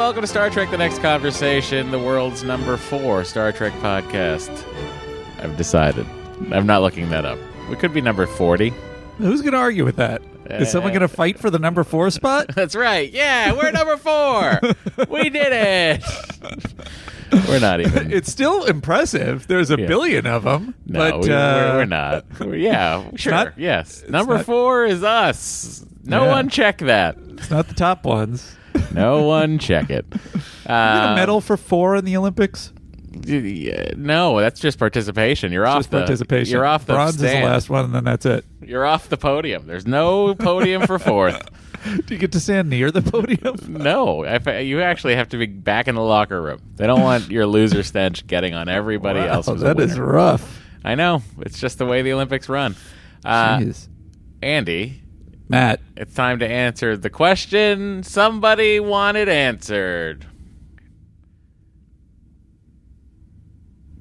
Welcome to Star Trek The Next Conversation, the world's number four Star Trek podcast. I've decided. I'm not looking that up. We could be number 40. Who's going to argue with that? Is someone going to fight for the number four spot? That's right. Yeah, we're number four. we did it. We're not even. It's still impressive. There's a Yeah. billion of them, No, but we, uh, are we're not. We're- yeah, sure. not- yes. Number not- four is us. No Yeah. one check that. it's not the top ones. No one check it. Get Uh, a medal for four in the Olympics. yeah, No, that's just participation. You're off Just the participation. You're off the Bronze is the stand. last one, and then that's it. You're off the podium. There's no podium for fourth. Do you get to stand near the podium? No, I fa- you actually have to be back in the locker room. They don't want your loser stench getting on everybody Wow, else. who's a that is rough. I know. It's just the way the Olympics run. Uh, Jeez. Andy, Matt, it's time to answer the question somebody wanted answered.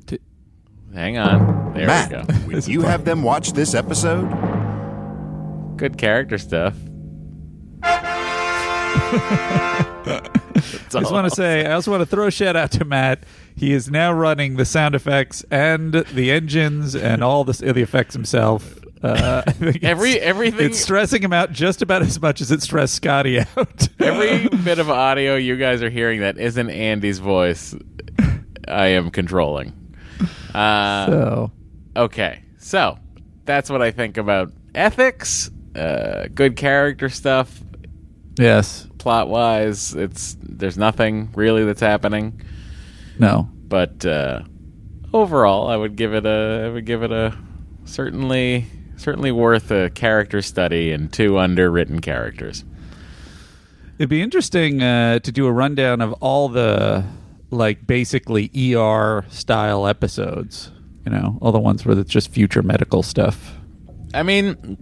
T- Hang on. There Matt, we go. would you have them watch this episode? Good character stuff. I just want to say, I also want to throw a shout out to Matt. He is now running the sound effects and the engines and all the, the effects himself. Uh, Every- everything- It's stressing him out just about as much as it stressed Scotty out. Every bit of audio you guys are hearing that isn't Andy's voice, I am controlling. Uh, so Okay, so that's what I think about ethics, uh, good character stuff, yes, plot wise. It's there's nothing really that's happening, no, but uh, overall, I would give it a I would give it a certainly certainly worth a character study and two underwritten characters. it'd be interesting uh, to do a rundown of all the like basically ER style episodes. You know, all the ones where it's just future medical stuff. I mean,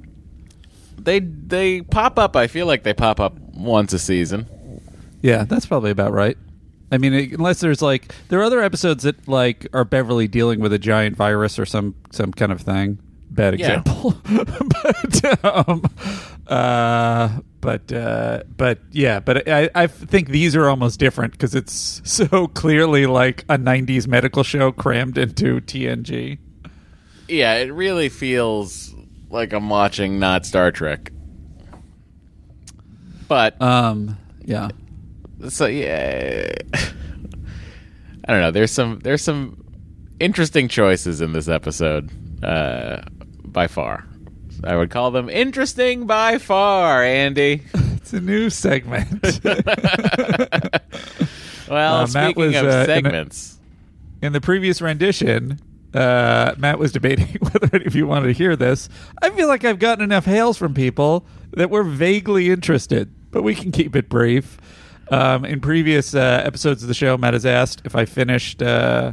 they they pop up. I feel like they pop up once a season. Yeah, that's probably about right. I mean, unless there's like there are other episodes that like are Beverly dealing with a giant virus or some some kind of thing. Bad Yeah. example, but um, uh, but uh, but yeah, but I I think these are almost different because it's so clearly like a '90s medical show crammed into TNG. Yeah, it really feels like I'm watching not Star Trek. But Um, yeah, so yeah, I don't know. There's some there's some interesting choices in this episode. Uh, by far, I would call them interesting by far. Andy. it's a new segment. Well, Uh, speaking was, of uh, in a- segments, in the previous rendition, uh, Matt was debating whether any of you wanted to hear this. I feel like I've gotten enough hails from people that were vaguely interested, but we can keep it brief. Um, in previous uh, episodes of the show, Matt has asked if I finished uh,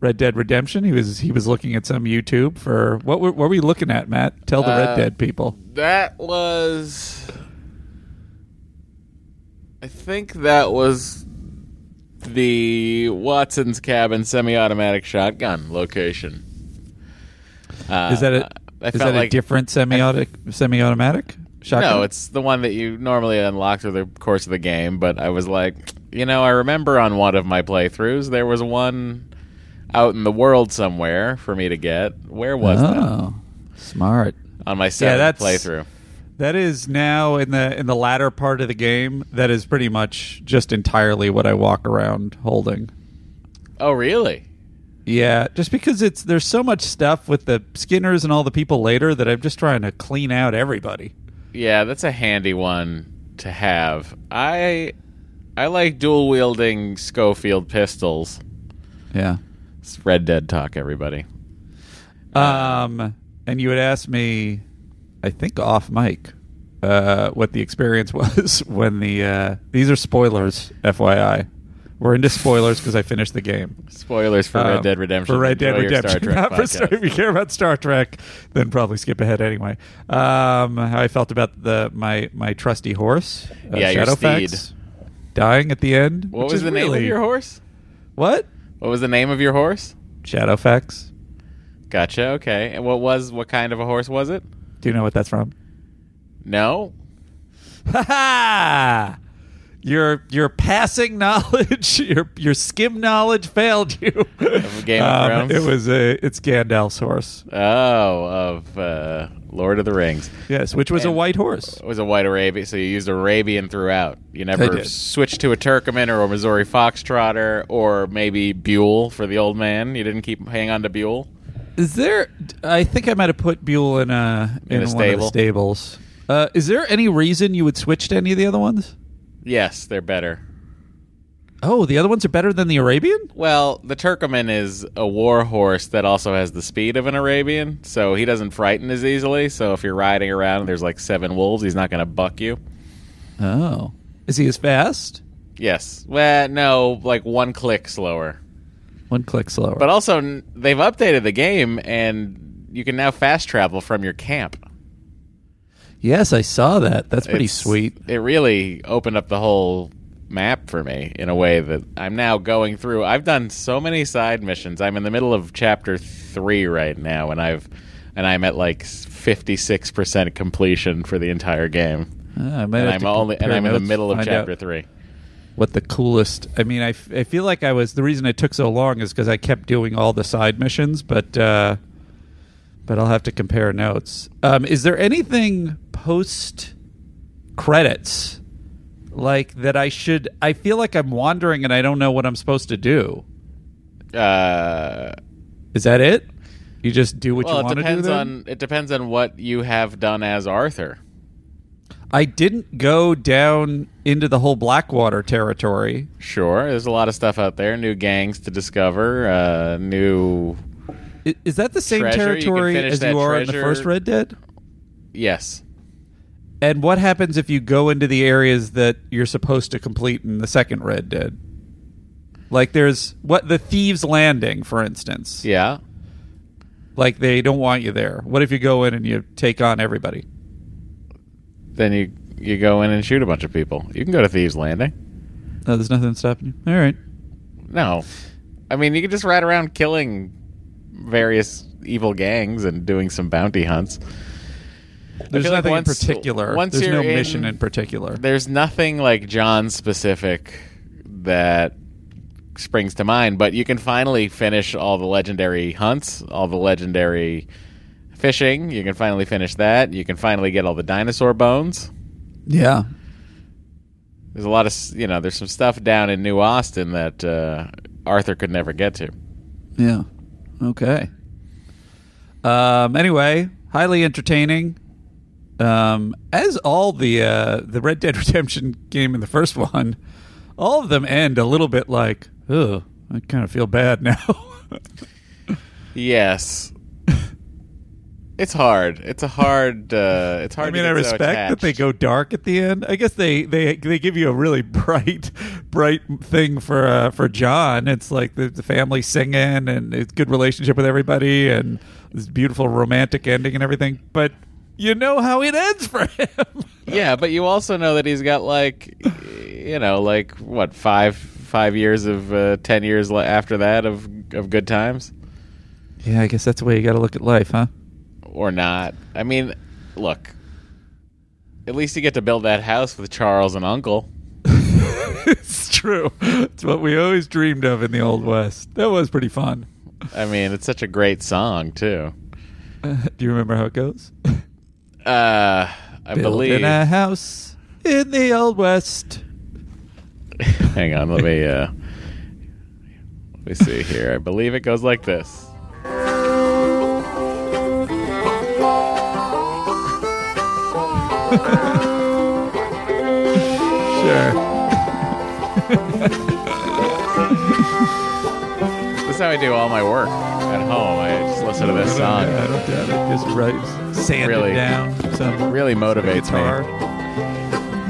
Red Dead Redemption. He was he was looking at some YouTube for what were, what were we looking at, Matt? Tell the Uh, Red Dead people. that was. I think that was the Watson's Cabin semi-automatic shotgun location. Uh, Is that a I is that like a different semi-automatic semi-automatic shotgun? No, it's the one that you normally unlock through the course of the game. But I was like, you know, I remember on one of my playthroughs there was one out in the world somewhere for me to get. Where was that? oh, smart. On my seventh that's- playthrough. That is now in the in the latter part of the game. That is pretty much just entirely what I walk around holding. Oh, really? Yeah, just because it's there's so much stuff with the Skinners and all the people later that I'm just trying to clean out everybody. Yeah, that's a handy one to have. I I like dual wielding Schofield pistols. Yeah. It's Red Dead talk, everybody. Um, and you had asked me, I think off mic, uh, what the experience was when the uh, these are spoilers, FYI. We're into spoilers because I finished the game. Spoilers for Red Um, Dead Redemption. For Red Dead Enjoy Redemption. Star Trek Not for. Star, if you care about Star Trek, then probably skip ahead anyway. Um, how I felt about the my my trusty horse, uh, Yeah, Shadowfax, dying at the end. What was the name of your horse? What? What was the name of your horse? Shadowfax. Gotcha. Okay. And what was what kind of a horse was it? Do you know what that's from? No. Ha ha! Your your passing knowledge, your your skim knowledge failed you. Of Game of Um, Thrones? It was a it's Gandalf's horse. Oh, of uh, Lord of the Rings. Yes, which was a white horse. It was a white Arabian, so you used Arabian throughout. You never did. switched to a Turkoman or a Missouri Foxtrotter or maybe Buell for the old man. You didn't keep hang on to Buell. Is there? I think I might have put Buell in a In in, a one of the stable? stables. Uh, is there any reason you would switch to any of the other ones? Yes, they're better. Oh, the other ones are better than the Arabian. Well, the Turkoman is a war horse that also has the speed of an Arabian, so he doesn't frighten as easily. So if you're riding around and there's like seven wolves, he's not going to buck you. Oh, is he as fast? Yes. Well, no, like one click slower. One click slower. But also, they've updated the game, and you can now fast travel from your camp. Yes, I saw that. That's pretty It's- sweet. It really opened up the whole map for me in a way that I'm now going through. I've done so many side missions. I'm in the middle of chapter three right now, and I've and I'm at like 56 percent completion for the entire game. Uh, I might And have I'm to only and compare I'm in the notes, middle of find chapter out three. What the coolest? I mean, I, f- I feel like I was the reason it took so long is because I kept doing all the side missions, but uh, but I'll have to compare notes. Um, is there anything post credits like that I should? I feel like I'm wandering and I don't know what I'm supposed to do. Uh, Is that it? You just do what well, you want to do. depends then? on it depends on what you have done as Arthur. I didn't go down into the whole Blackwater territory. Sure, there's a lot of stuff out there. New gangs to discover. Uh, new Is that the same Treasure, territory finish as you are in the first Red Dead? yes. And what happens if you go into the areas that you're supposed to complete in the second Red Dead? Like there's what the Thieves Landing, for instance. Yeah. Like they don't want you there. What if you go in and you take on everybody? Then you you go in and shoot a bunch of people. You can go to Thieves Landing. No, there's nothing stopping you. All right. No, I mean you can just ride around killing various evil gangs and doing some bounty hunts. There's feel like nothing once- in particular. once there's no you're in- mission in particular. There's nothing like John specific that springs to mind, but you can finally finish all the legendary hunts, all the legendary fishing. You can finally finish that. You can finally get all the dinosaur bones. Yeah. There's a lot of you know. There's some stuff down in New Austin that uh, Arthur could never get to. Yeah. Okay. Um, anyway, highly entertaining. Um, as all the uh, the Red Dead Redemption game in the first one, all of them end a little bit like, "Ugh, I kind of feel bad now." Yes. It's hard. It's a hard. Uh, it's hard. I mean, to I get so respect that they go dark at the end. I guess they they they give you a really bright bright thing for uh, for John. It's like the, the family singing and it's good relationship with everybody and this beautiful romantic ending and everything. But you know how it ends for him. Yeah, but you also know that he's got like, you know, like what five five years of uh, ten years after that of of good times yeah, I guess that's the way you got to look at life, huh? Or not. I mean, look. At least you get to build that house with Charles and Uncle. it's true. It's what we always dreamed of in the old west. That was pretty fun. I mean, it's such a great song too. Uh, do you remember how it goes? Uh, I believe. Building a house in the old west. Hang on, let me uh let me see here. I believe it goes like this. Sure. This is how I do all my work at home. I just listen to this song. I don't doubt it. Just right, sand Really- it down. Some Really motivates guitar. me.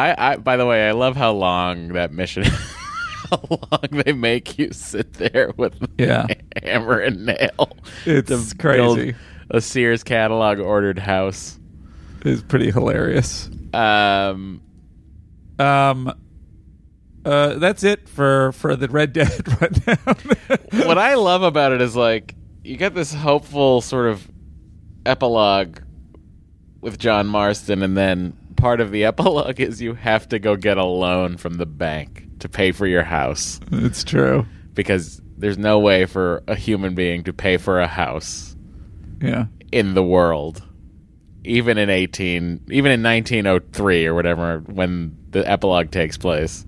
I, I by the way, I love how long that mission how long they make you sit there with Yeah. hammer and nail. It's crazy. A Sears catalog ordered house. It's pretty hilarious. Um Um, uh, that's it for for the Red Dead right now. what I love about it is like you get this hopeful sort of epilogue with John Marston, and then part of the epilogue is you have to go get a loan from the bank to pay for your house it's true. because there's no way for a human being to pay for a house Yeah. in the world even in 18 even in 1903 or whatever when the epilogue takes place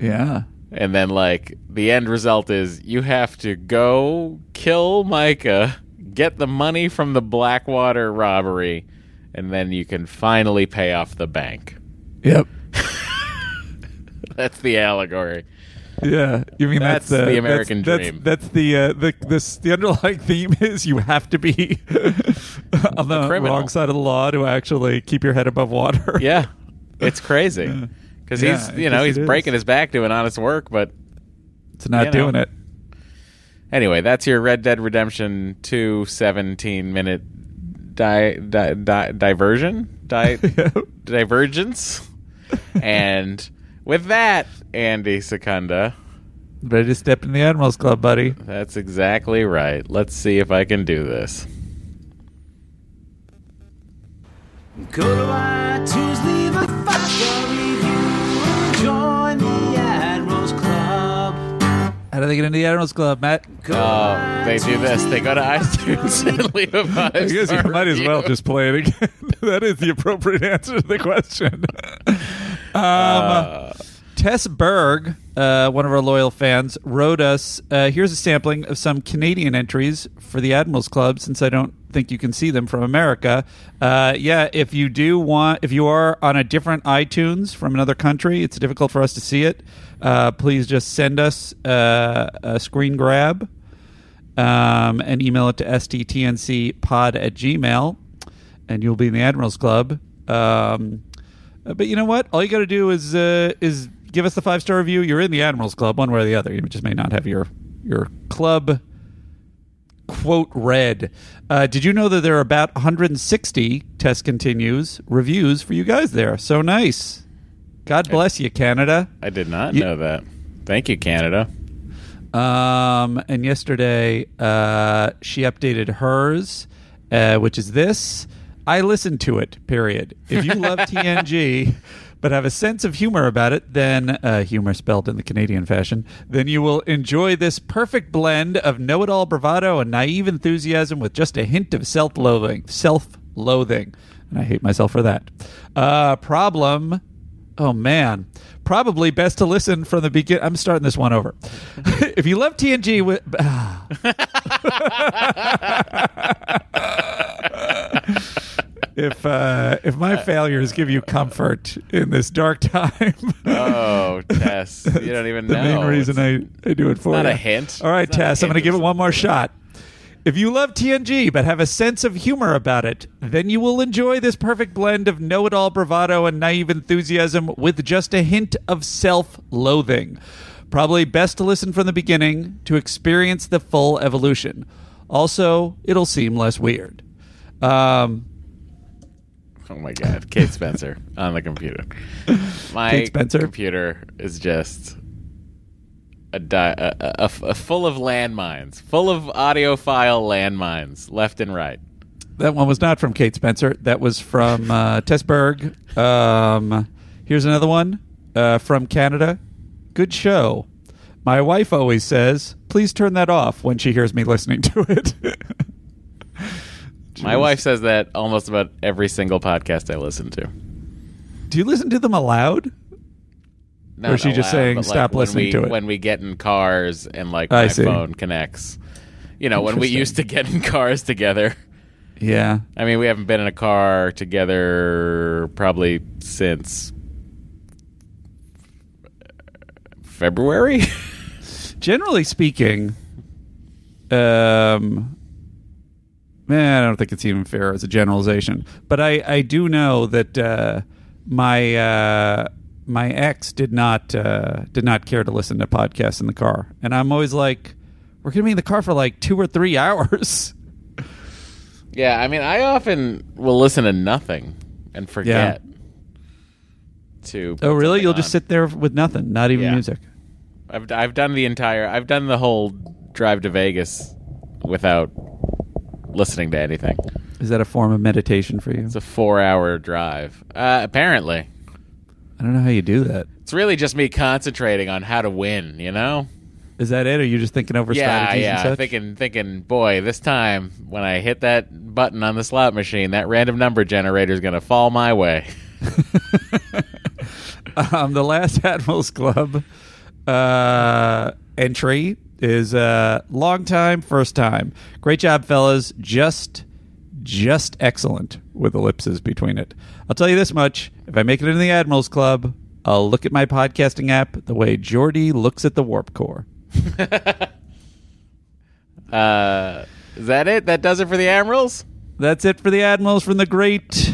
Yeah. and then like the end result is you have to go kill Micah, get the money from the Blackwater robbery, and then you can finally pay off the bank. Yep. That's the allegory. Yeah, you mean that's, That's uh, the American that's, dream. That's, that's the uh, the this the underlying theme is you have to be on the criminal. wrong side of the law to actually keep your head above water. Yeah, it's crazy because Yeah, he's you know he's breaking his back doing honest work, but it's not You know. doing it. anyway, that's your Red Dead Redemption two 17 minute di- di- di- diversion di- divergence, and with that, Andy Secunda. Ready to step in the Admiral's Club, buddy. That's exactly right. Let's see if I can do this. Go to iTunes, leave a five review. Join the Admirals Club. How do they get into the Admiral's Club, Matt? Oh, they do this. They go to iTunes and leave a five I guess you star might as well just play it again. that is the appropriate answer to the question. Um, Uh, Tess Berg, uh, one of our loyal fans, wrote us. Uh, here's a sampling of some Canadian entries for the Admirals Club, since I don't think you can see them from America. Uh, yeah, if you do want, if you are on a different iTunes from another country, it's difficult for us to see it. Uh, please just send us uh, a screen grab um, and email it to sttncpod at gmail, and you'll be in the Admirals Club. Um, uh, but you know what? All you got to do is uh, is give us the five star review. You're in the Admirals Club, one way or the other. You just may not have your your club quote read. Uh, did you know that there are about 160 test continues reviews for you guys there? So nice. God bless you, Canada. I did not You- know that. Thank you, Canada. Um, and yesterday, uh, she updated hers, uh, which is this. I listened to it. Period. If you love TNG, but have a sense of humor about it, then uh, humor spelled in the Canadian fashion, then you will enjoy this perfect blend of know-it-all bravado and naive enthusiasm with just a hint of self-loathing. Self-loathing, and I hate myself for that. Uh, problem. Oh man, probably best to listen from the begin. I'm starting this one over. if you love TNG, with if uh, if my failures give you comfort in this dark time, Oh, Tess, you don't even the know. main reason It's- I, I do it for not you. a hint. All right, not Tess, I'm going to give it one more shot. If you love TNG but have a sense of humor about it, then you will enjoy this perfect blend of know it all bravado and naive enthusiasm with just a hint of self loathing. Probably best to listen from the beginning to experience the full evolution. Also, it'll seem less weird. Um, Oh my God, Kate Spencer on the computer. My Kate Spencer? computer is just a, di- a, a, a- full of landmines, full of audiophile landmines, left and right. That one was not from Kate Spencer. That was from uh, Tess Berg. Um, here's another one uh, from Canada. Good show. My wife always says, please turn that off when she hears me listening to it. My wife says that almost about every single podcast I listen to. Do you listen to them aloud? Not Or is she just aloud, saying, but, like, "Stop when listening we- to it"? When we get in cars and like I my see. phone connects. You know, when we Interesting. used to get in cars together. Yeah. I mean, we haven't been in a car together probably since February. Generally speaking, um, man, I don't think it's even fair as a generalization. But I, I do know that uh, my uh, my ex did not uh, did not care to listen to podcasts in the car, and I'm always like, we're gonna be in the car for like two or three hours. yeah, I mean, I often will listen to nothing and forget. To oh, really? You'll just sit there with nothing, not even Yeah. music. I've I've done the entire. I've done the whole drive to Vegas without listening to anything. Is that a form of meditation for you? It's a four-hour drive. Uh, apparently, I don't know how you do that. it's really just me concentrating on how to win. You know? Is that it? Or are you just thinking over yeah, strategies and yeah. Thinking, thinking. Boy, this time when I hit that button on the slot machine, that random number generator is going to fall my way. um, the last Admirals Club uh, entry is uh, long time, first time. Great job, fellas. Just, just excellent with ellipses between it. I'll tell you this much: if I make it into the Admirals Club, I'll look at my podcasting app the way Geordi looks at the Warp Core. Uh, is that it? That does it for the Admirals. That's it for the Admirals from the Great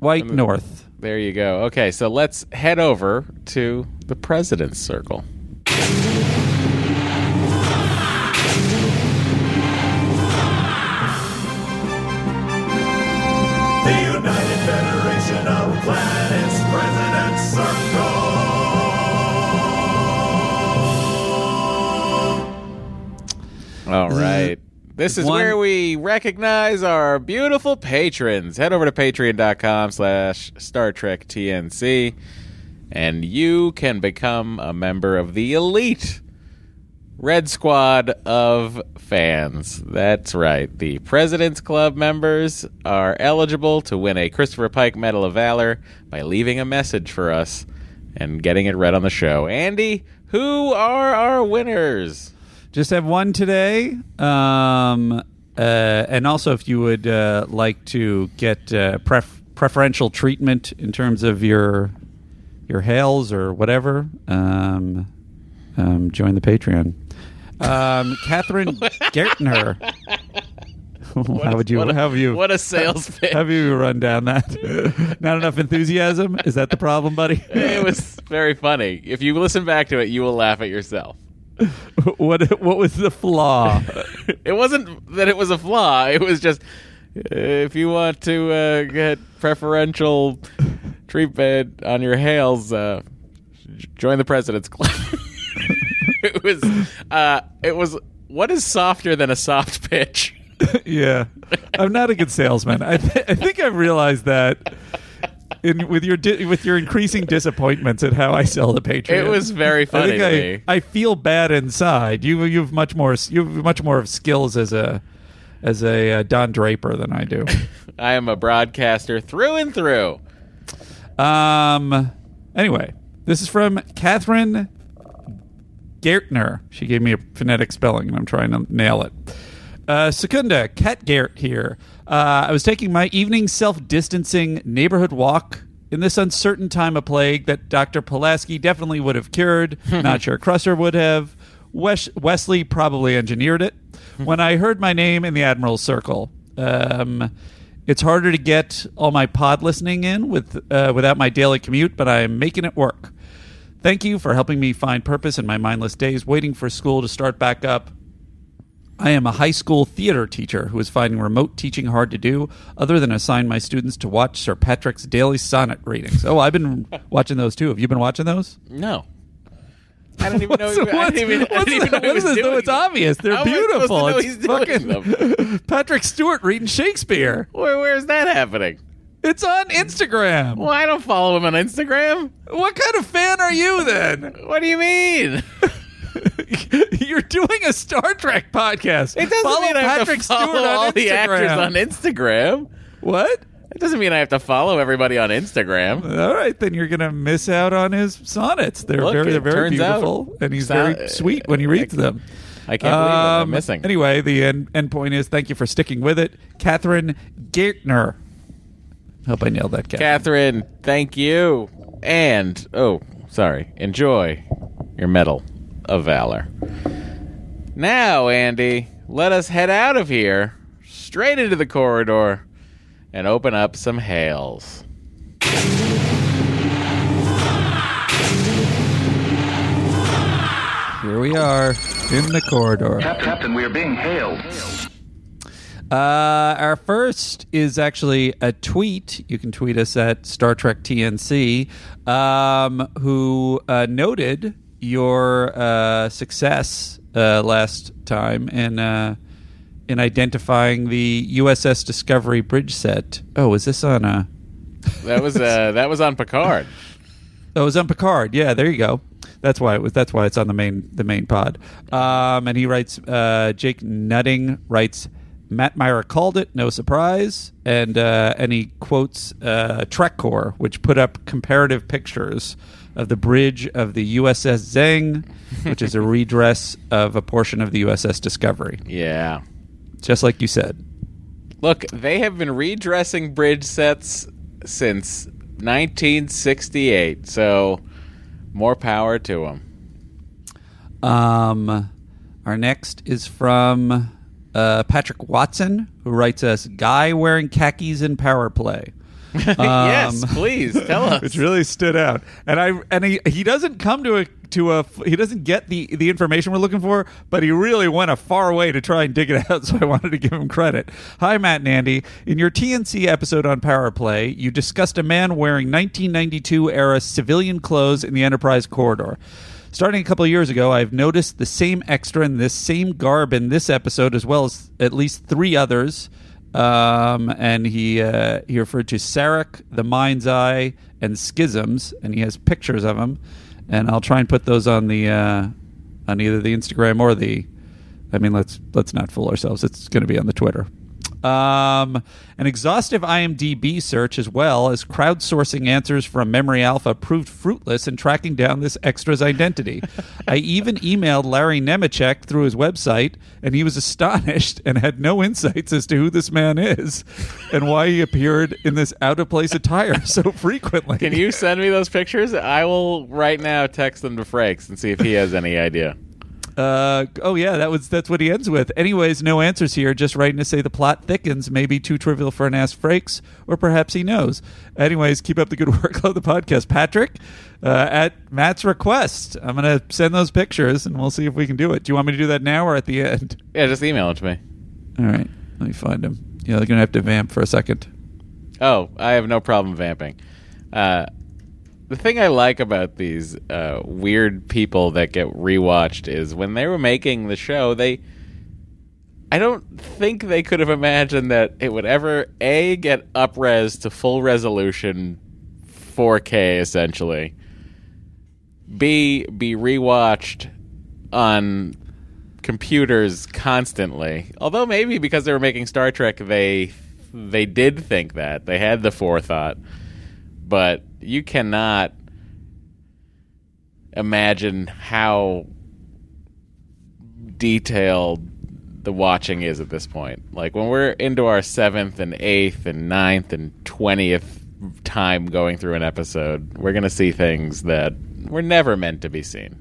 White North. There you go. Okay, so let's head over to the President's Circle. All right. This is one- where we recognize our beautiful patrons. Head over to patreon.com slash Star Trek TNC and you can become a member of the elite Red Squad of fans. That's right. The President's Club members are eligible to win a Christopher Pike Medal of Valor by leaving a message for us and getting it read on the show. Andy, who are our winners? Just have one today. Um, uh, and also, if you would uh, like to get uh, pref- preferential treatment in terms of your your hails or whatever, um, um, join the Patreon. Um, Catherine Gertner. how would you? What a- how have you? What a sales pitch. Have you run down that? Not enough enthusiasm. Is that the problem, buddy? it was very funny. If you listen back to it, you will laugh at yourself. what? What was the flaw? it wasn't that it was a flaw. It was just uh, if you want to uh, get preferential treatment on your hails, uh, j- join the President's Club. it was. Uh, it was. What is softer than a soft pitch? yeah, I'm not a good salesman. I, th- I think I've realized that in with your di- with your increasing disappointments at how I sell the Patreon. It was very I funny think to I, me. I feel bad inside. You you've much more you have much more of skills as a as a uh, Don Draper than I do. I am a broadcaster through and through. Um. Anyway, this is from Catherine Gertner. She gave me a phonetic spelling, and I'm trying to nail it. Uh, Secunda, Cat Gert here. Uh, I was taking my evening self distancing neighborhood walk in this uncertain time of plague that Dr. Pulaski definitely would have cured. Not sure Crusher would have. Wes- Wesley probably engineered it. when I heard my name in the Admiral's Circle, um, it's harder to get all my pod listening in with uh, without my daily commute, but I'm making it work. Thank you for helping me find purpose in my mindless days waiting for school to start back up. I am a high school theater teacher who is finding remote teaching hard to do, other than assign my students to watch Sir Patrick's daily sonnet readings. Oh, I've been watching those too. Have you been watching those? No. I don't even know. What's- he- what's- even, what's even know he what was this? No, doing it's obvious. They're How am I to beautiful. know It's he's doing fucking them? Patrick Stewart reading Shakespeare. Where, where's that happening? It's on Instagram. Well, I don't follow him on Instagram. What kind of fan are you then? What do you mean? You're doing a Star Trek podcast. It doesn't follow mean I have Patrick to follow Stewart on all the actors on Instagram. What? It doesn't mean I have to follow everybody on Instagram. All right, then you're gonna miss out on his sonnets. They're Look, very, they're very turns out- beautiful, and he's very sweet when he reads them. I can't believe it. I'm Um, missing. Anyway, the end, end point is thank you for sticking with it, Catherine Gertner. Hope I nailed that, Catherine. Catherine, thank you. And, oh, sorry, enjoy your medal of valor. Now, Andy, let us head out of here, straight into the corridor, and open up some hails. Here we are in the corridor. Captain, we are being hailed. Uh, our first is actually a tweet. You can tweet us at Star Trek TNC, um, who uh, noted your uh, success uh, last time in uh, in identifying the USS Discovery bridge set. Oh, is this on a? That was uh, that was on Picard. Oh, it was on Picard. Yeah, there you go. That's why it was. That's why it's on the main the main pod. Um, and he writes. Uh, Jake Nutting writes. Matt Mira called it, no surprise, and uh, and he quotes uh, TrekCore, which put up comparative pictures of the bridge of the USS Zeng, which is a redress of a portion of the USS Discovery, Yeah. just like you said. Look, they have been redressing bridge sets since 1968, so more power to them. Um, our next is from uh, Patrick Watson, who writes us "Guy wearing khakis in power play." Um, yes, please tell us. which really stood out. And I and he he doesn't come to a to a he doesn't get the the information we're looking for, but he really went a far way to try and dig it out. So I wanted to give him credit. Hi, Matt and Andy. In your TNC episode on Power Play, you discussed a man wearing 1992 era civilian clothes in the Enterprise corridor. Starting a couple of years ago, I've noticed the same extra in this same garb in this episode, as well as at least three others. Um, and he uh, he referred to Sarek, the Mind's Eye, and Schisms, and he has pictures of them. And I'll try and put those on the uh, on either the Instagram or the. I mean, let's let's not fool ourselves. It's going to be on the Twitter. Um, an exhaustive IMDb search, as well as crowdsourcing answers from Memory Alpha, proved fruitless in tracking down this extra's identity. I even emailed Larry Nemecek through his website, and he was astonished and had no insights as to who this man is and why he appeared in this out of place attire so frequently. Can you send me those pictures? I will right now text them to Frakes and see if he has any idea. Uh, oh yeah, that was that's what he ends with. Anyways, no answers here. Just writing to say the plot thickens, Maybe too trivial for an ass frakes, or perhaps he knows. Anyways, keep up the good work. Love the podcast, Patrick. Uh, at Matt's request, I'm gonna send those pictures, and we'll see if we can do it. Do you want me to do that now or at the end? Yeah, just email it to me. All right, let me find him. Yeah, they're gonna have to vamp for a second. Oh, I have no problem vamping. Uh, the thing I like about these uh, weird people that get rewatched is when they were making the show, they. I don't think they could have imagined that it would ever a get upres to full resolution, 4K essentially. B be rewatched on computers constantly. Although maybe because they were making Star Trek, they they did think that they had the forethought. But you cannot imagine how detailed the watching is at this point. Like when we're into our seventh and eighth and ninth and twentieth time going through an episode, we're gonna see things that were never meant to be seen.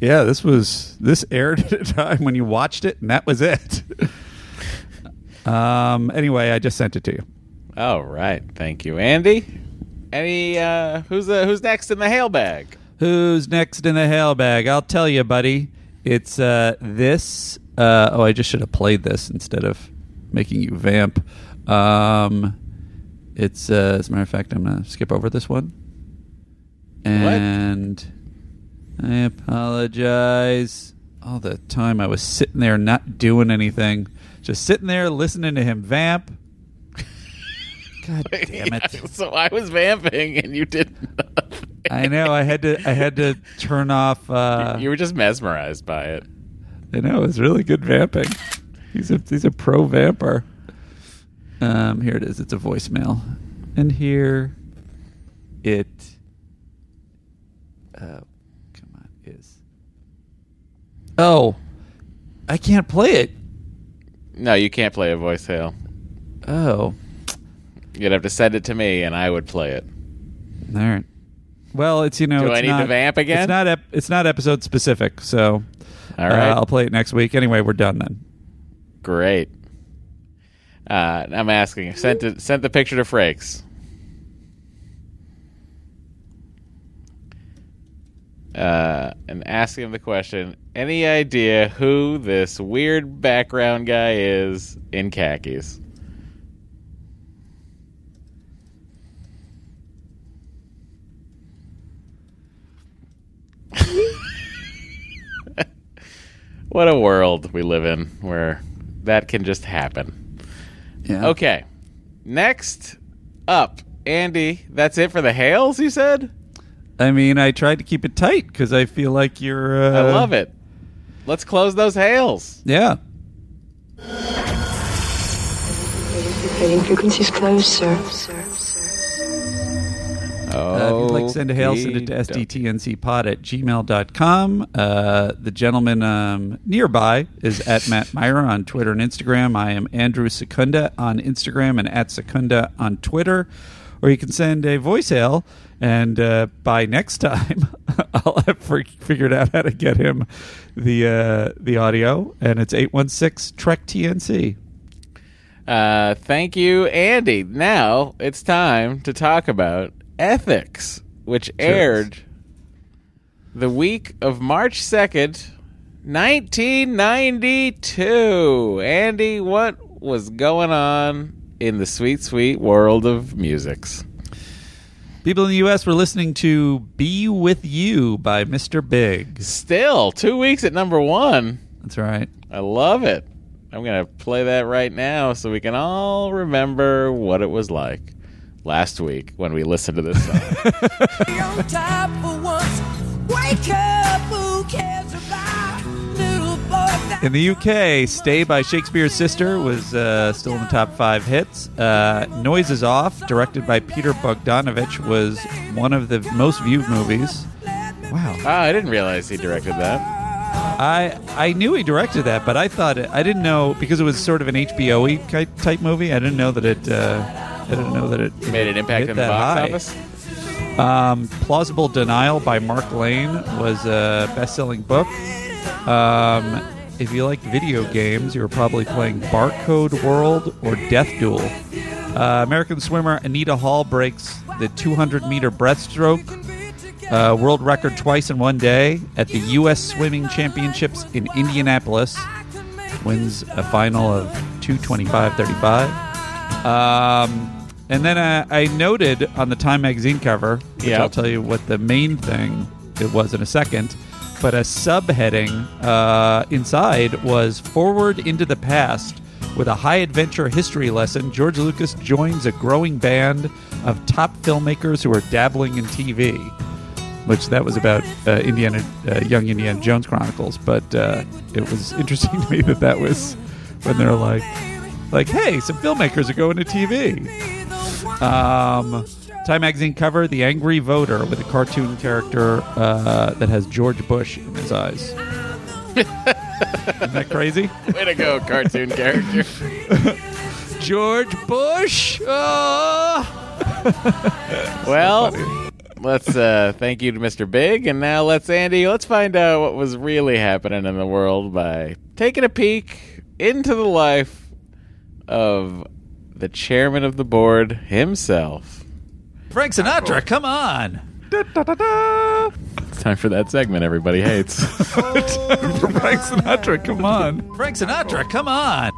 Yeah, this was this aired at a time when you watched it, and that was it. um. Anyway, I just sent it to you. All right, thank you, Andy. Any uh, who's uh, who's next in the hail bag? Who's next in the hail bag? I'll tell you, buddy. It's uh, this. Uh, oh, I just should have played this instead of making you vamp. Um, it's uh, as a matter of fact, I'm gonna skip over this one. And I apologize. All the time I was sitting there not doing anything, just sitting there listening to him vamp. God damn it! So I was vamping and you did nothing. I know. I had to. I had to turn off. Uh, you were just mesmerized by it. I know it's really good vamping. He's a he's a pro vamper. Um, here it is. It's a voicemail, and here it. Oh, come on, is. Oh, I can't play it. No, you can't play a voice hail. Oh, You'd have to send it to me, and I would play it. all right. Well, it's you know. Do it's I need not, to vamp again? It's not. Ep- it's not episode specific. So, All right. uh, I'll play it next week. Anyway, we're done then. Great. Uh, I'm asking. Sent it, sent the picture to Frakes. Uh, and asking him the question. Any idea who this weird background guy is in khakis? What a world we live in where that can just happen. Yeah. Okay. Next up, Andy, that's it for the hails. you said? I mean, I tried to keep it tight because I feel like you're. Uh, I love it. Let's close those hails. Yeah. Trading frequencies closed, sir. Sir, sir. Uh, if you'd like to send a hail, send it to sdtncpod at gmail.com. Uh, the gentleman um, nearby is at Matt Mira on Twitter and Instagram. I am Andrew Secunda on Instagram and at Secunda on Twitter. Or you can send a voice hail, and uh, by next time, I'll have fig- figured out how to get him the uh, the audio, and it's 816 Trek TNC. Uh, thank you, Andy. Now it's time to talk about Ethics, which aired the week of March 2nd, 1992. Andy, what was going on in the sweet, sweet world of musics? People in the U.S. were listening to Be With You by Mr. Big. Still, two weeks at number one. That's right. I love it. I'm going to play that right now so we can all remember what it was like last week when we listened to this song. on top for once. Wake up, who cares about boy In the UK, Stay by Shakespeare's Sister was uh, still in the top five hits. Uh, Noises Off, directed by Peter Bogdanovich, was one of the most viewed movies. Wow. oh, I didn't realize he directed that. I I knew he directed that, but I thought it, I didn't know because it was sort of an HBO type movie. I didn't know that it. Uh, I didn't know that it Made an impact in the box high. office. Um, Plausible Denial by Mark Lane was a best-selling book. Um, if you like video games, you were probably playing Barcode World or Death Duel. Uh, American swimmer Anita Nall breaks the 200-meter breaststroke uh, world record twice in one day at the U.S. Swimming Championships in Indianapolis. Wins a final of 225.35. Um, and then uh, I noted on the Time magazine cover, which Yep. I'll tell you what the main thing it was in a second, but a subheading uh, inside was Forward into the Past. With a high adventure history lesson, George Lucas joins a growing band of top filmmakers who are dabbling in TV. Which that was about uh, Indiana, uh, young Indiana Jones Chronicles, but uh, it was interesting to me that that was when they're like, like, hey, some filmmakers are going to TV. Um, Time magazine cover: The Angry Voter with a cartoon character uh, that has George Bush in his eyes. Isn't that crazy? Way to go, cartoon character. George Bush. Oh! Well, let's uh, thank you to Mr. Big, and now let's Andy. Let's find out what was really happening in the world by taking a peek into the life of the chairman of the board himself. Frank Sinatra, come on! Da, da, da, da. It's time for that segment everybody hates. Frank Sinatra, come on! Frank Sinatra, come on!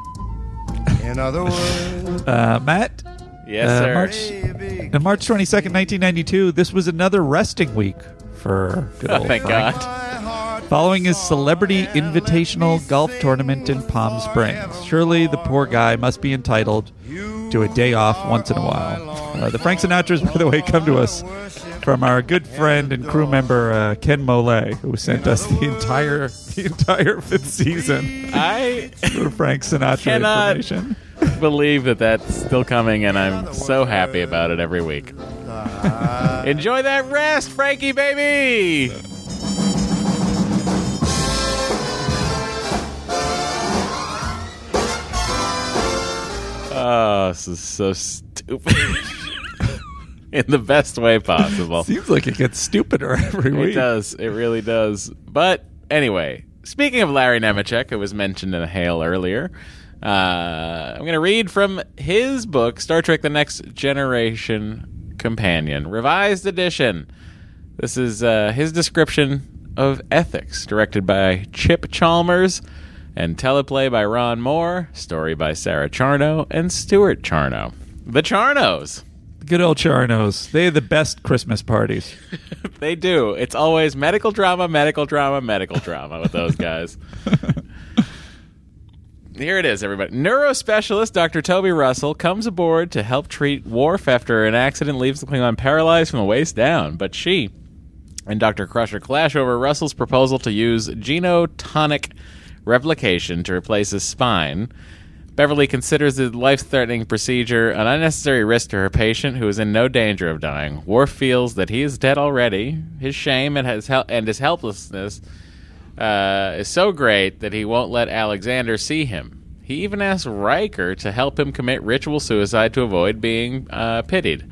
In other words, Uh, Matt, yes, Uh, sir. March- on March twenty second, nineteen ninety two, this was another resting week for good Oh, old thank Frank. God. Following his celebrity invitational golf tournament in Palm Springs, surely the poor guy must be entitled to a day off once in a while. Uh, the Frank Sinatras, by the way, come to us from our good friend and crew member uh, Ken Mole, who sent us the entire the entire fifth season I for Frank Sinatra Cannot- information. believe that that's still coming, and I'm so happy about it every week. Enjoy that rest, Frankie, baby! Oh, this is so stupid. in the best way possible. Seems like it gets stupider every week. It does. It really does. But anyway, speaking of Larry Nemecek, who was mentioned in a hail earlier, uh, I'm going to read from his book, Star Trek The Next Generation Companion, revised edition. This is uh, his description of ethics, directed by Chip Chalmers, and teleplay by Ron Moore, story by Sarah Charno and Stuart Charno. The Charnos. Good old Charnos. They have the best Christmas parties. They do. It's always medical drama, medical drama, medical drama with those guys. Here it is, everybody. Neurospecialist Dr. Toby Russell comes aboard to help treat Worf after an accident leaves the Klingon paralyzed from the waist down. But she and Dr. Crusher clash over Russell's proposal to use genotonic replication to replace his spine. Beverly considers the life threatening procedure an unnecessary risk to her patient, who is in no danger of dying. Worf feels that he is dead already. His shame and his, hel- and his helplessness uh, is so great that he won't let Alexander see him. He even asks Riker to help him commit ritual suicide to avoid being uh, pitied.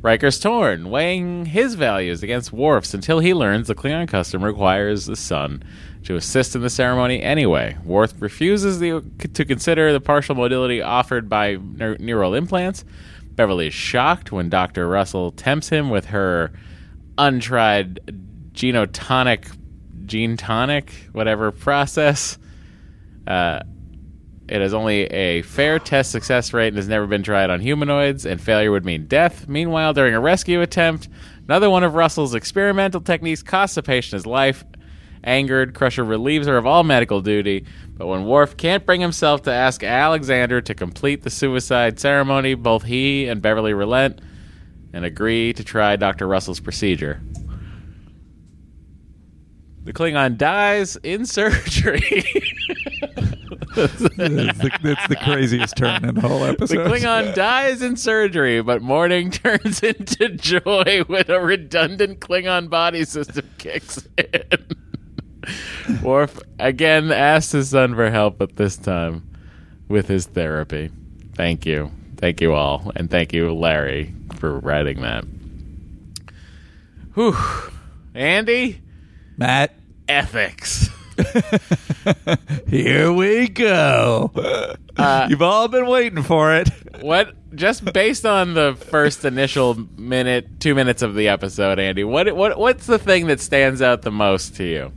Riker's torn, weighing his values against Worf's until he learns the Klingon custom requires the son to assist in the ceremony anyway. Worf refuses the, to consider the partial mobility offered by neur- neural implants. Beverly is shocked when Dr. Russell tempts him with her untried genotonic, gene tonic, whatever process. Uh, it has only a fair test success rate and has never been tried on humanoids, and failure would mean death. Meanwhile, during a rescue attempt, another one of Russell's experimental techniques costs the patient his life. Angered, Crusher relieves her of all medical duty, but when Worf can't bring himself to ask Alexander to complete the suicide ceremony, both he and Beverly relent and agree to try Dr. Russell's procedure. The Klingon dies in surgery. that's, the, that's the craziest turn in the whole episode. The. Klingon dies in surgery, but mourning turns into joy when a redundant Klingon body system kicks in. Worf again asked his son for help, but this time with his therapy. Thank you. Thank you all. And thank you, Larry, for writing that. Whew. Andy, Matt, ethics. here we go. Uh, You've all been waiting for it. What just based on the first initial minute, two minutes of the episode, Andy? What what what's the thing that stands out the most to you?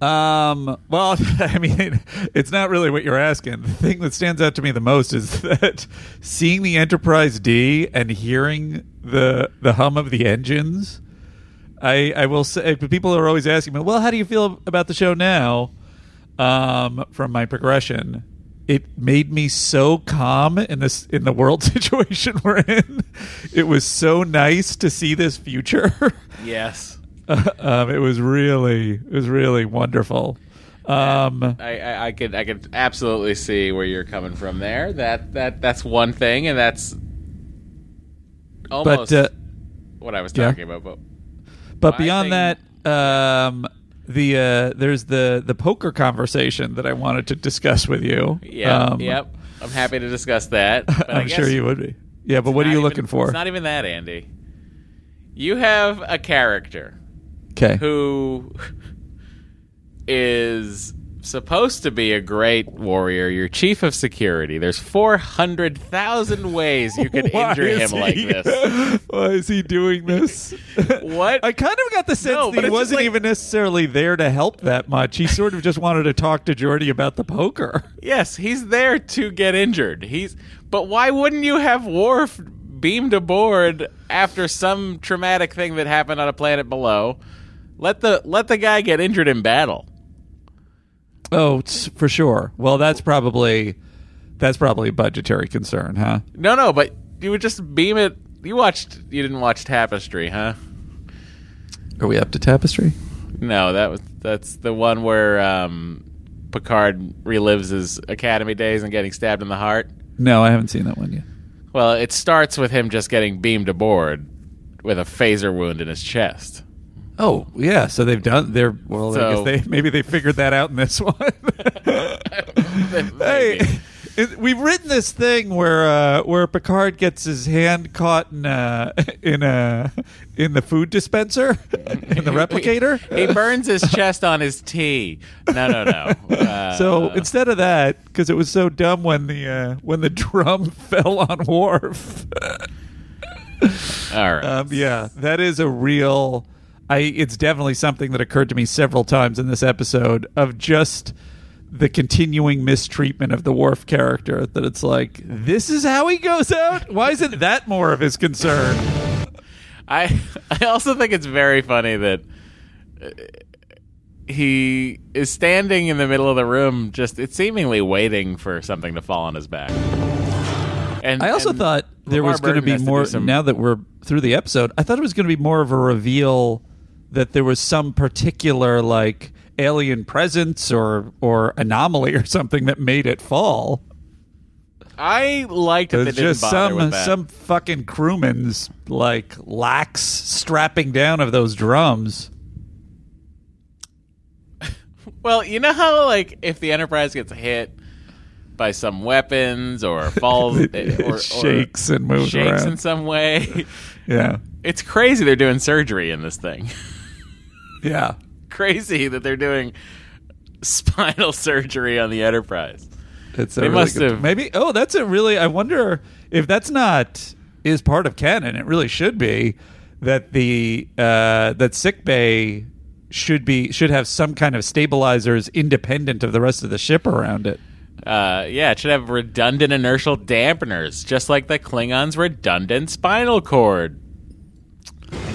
Um, well, I mean, it's not really what you're asking. The thing that stands out to me the most is that seeing the Enterprise D and hearing the the hum of the engines. I I will say people are always asking me, "Well, how do you feel about the show now?" Um, from my progression, it made me so calm in this in the world situation we're in. It was so nice to see this future. Yes, um, it was really it was really wonderful. Um, I, I, I could I could absolutely see where you're coming from there. That that that's one thing, and that's almost but uh, what I was yeah. talking about. But but beyond think- that, um, the uh, there's the the poker conversation that I wanted to discuss with you. yeah, Um, yep, I'm happy to discuss that. But I I'm sure you would be. Yeah, but what are you even- looking for? It's not even that, Andy. You have a character Okay. who is supposed to be a great warrior, your chief of security. There's 400,000 ways you could injure him like this. Why is he doing this? What? I kind of got the sense No, that he wasn't like- even necessarily there to help that much. He sort of just wanted to talk to Geordi about the poker. Yes, he's there to get injured. He's but why wouldn't you have Worf beamed aboard after some traumatic thing that happened on a planet below? Let the let the guy get injured in battle. Oh, for sure. Well, that's probably that's probably a budgetary concern, huh? No, no, but you would just beam it. You watched. You didn't watch Tapestry, huh? Are we up to tapestry? No, that was that's the one where um, Picard relives his academy days and getting stabbed in the heart. No, I haven't seen that one yet. Well, it starts with him just getting beamed aboard with a phaser wound in his chest. Oh, yeah. So they've done. They're well. I guess they maybe they figured that out in this one. hey, It, we've written this thing where uh, where Picard gets his hand caught in a, in a in the food dispenser in the replicator. he burns his chest on his tea. No, no, no. Uh, So instead of that, because it was so dumb when the uh, when the drum fell on Worf. all right. Um, yeah, that is a real. I. It's definitely something that occurred to me several times in this episode of just the continuing mistreatment of the Worf character. That it's like this is how he goes out. Why isn't that more of his concern? I I also think it's very funny that uh, he is standing in the middle of the room, just it's seemingly waiting for something to fall on his back. And I also and thought there LeVar was going to be more. some- now that we're through the episode, I thought it was going to be more of a reveal that there was some particular like alien presence or or anomaly or something that made it fall. I liked that It they was didn't just some some fucking crewman's like lax strapping down of those drums. Well, you know how like if the Enterprise gets hit by some weapons or falls It, eh, or, or shakes and moves shakes around. in some way, yeah, it's crazy they're doing surgery in this thing. yeah. crazy that they're doing spinal surgery on the Enterprise. It's They really must good- have- maybe. Oh, that's a really. I wonder if that's not is part of canon. It really should be that the uh, that sick bay should be should have some kind of stabilizers independent of the rest of the ship around it. Uh, yeah, it should have redundant inertial dampeners, just like the Klingons' redundant spinal cord.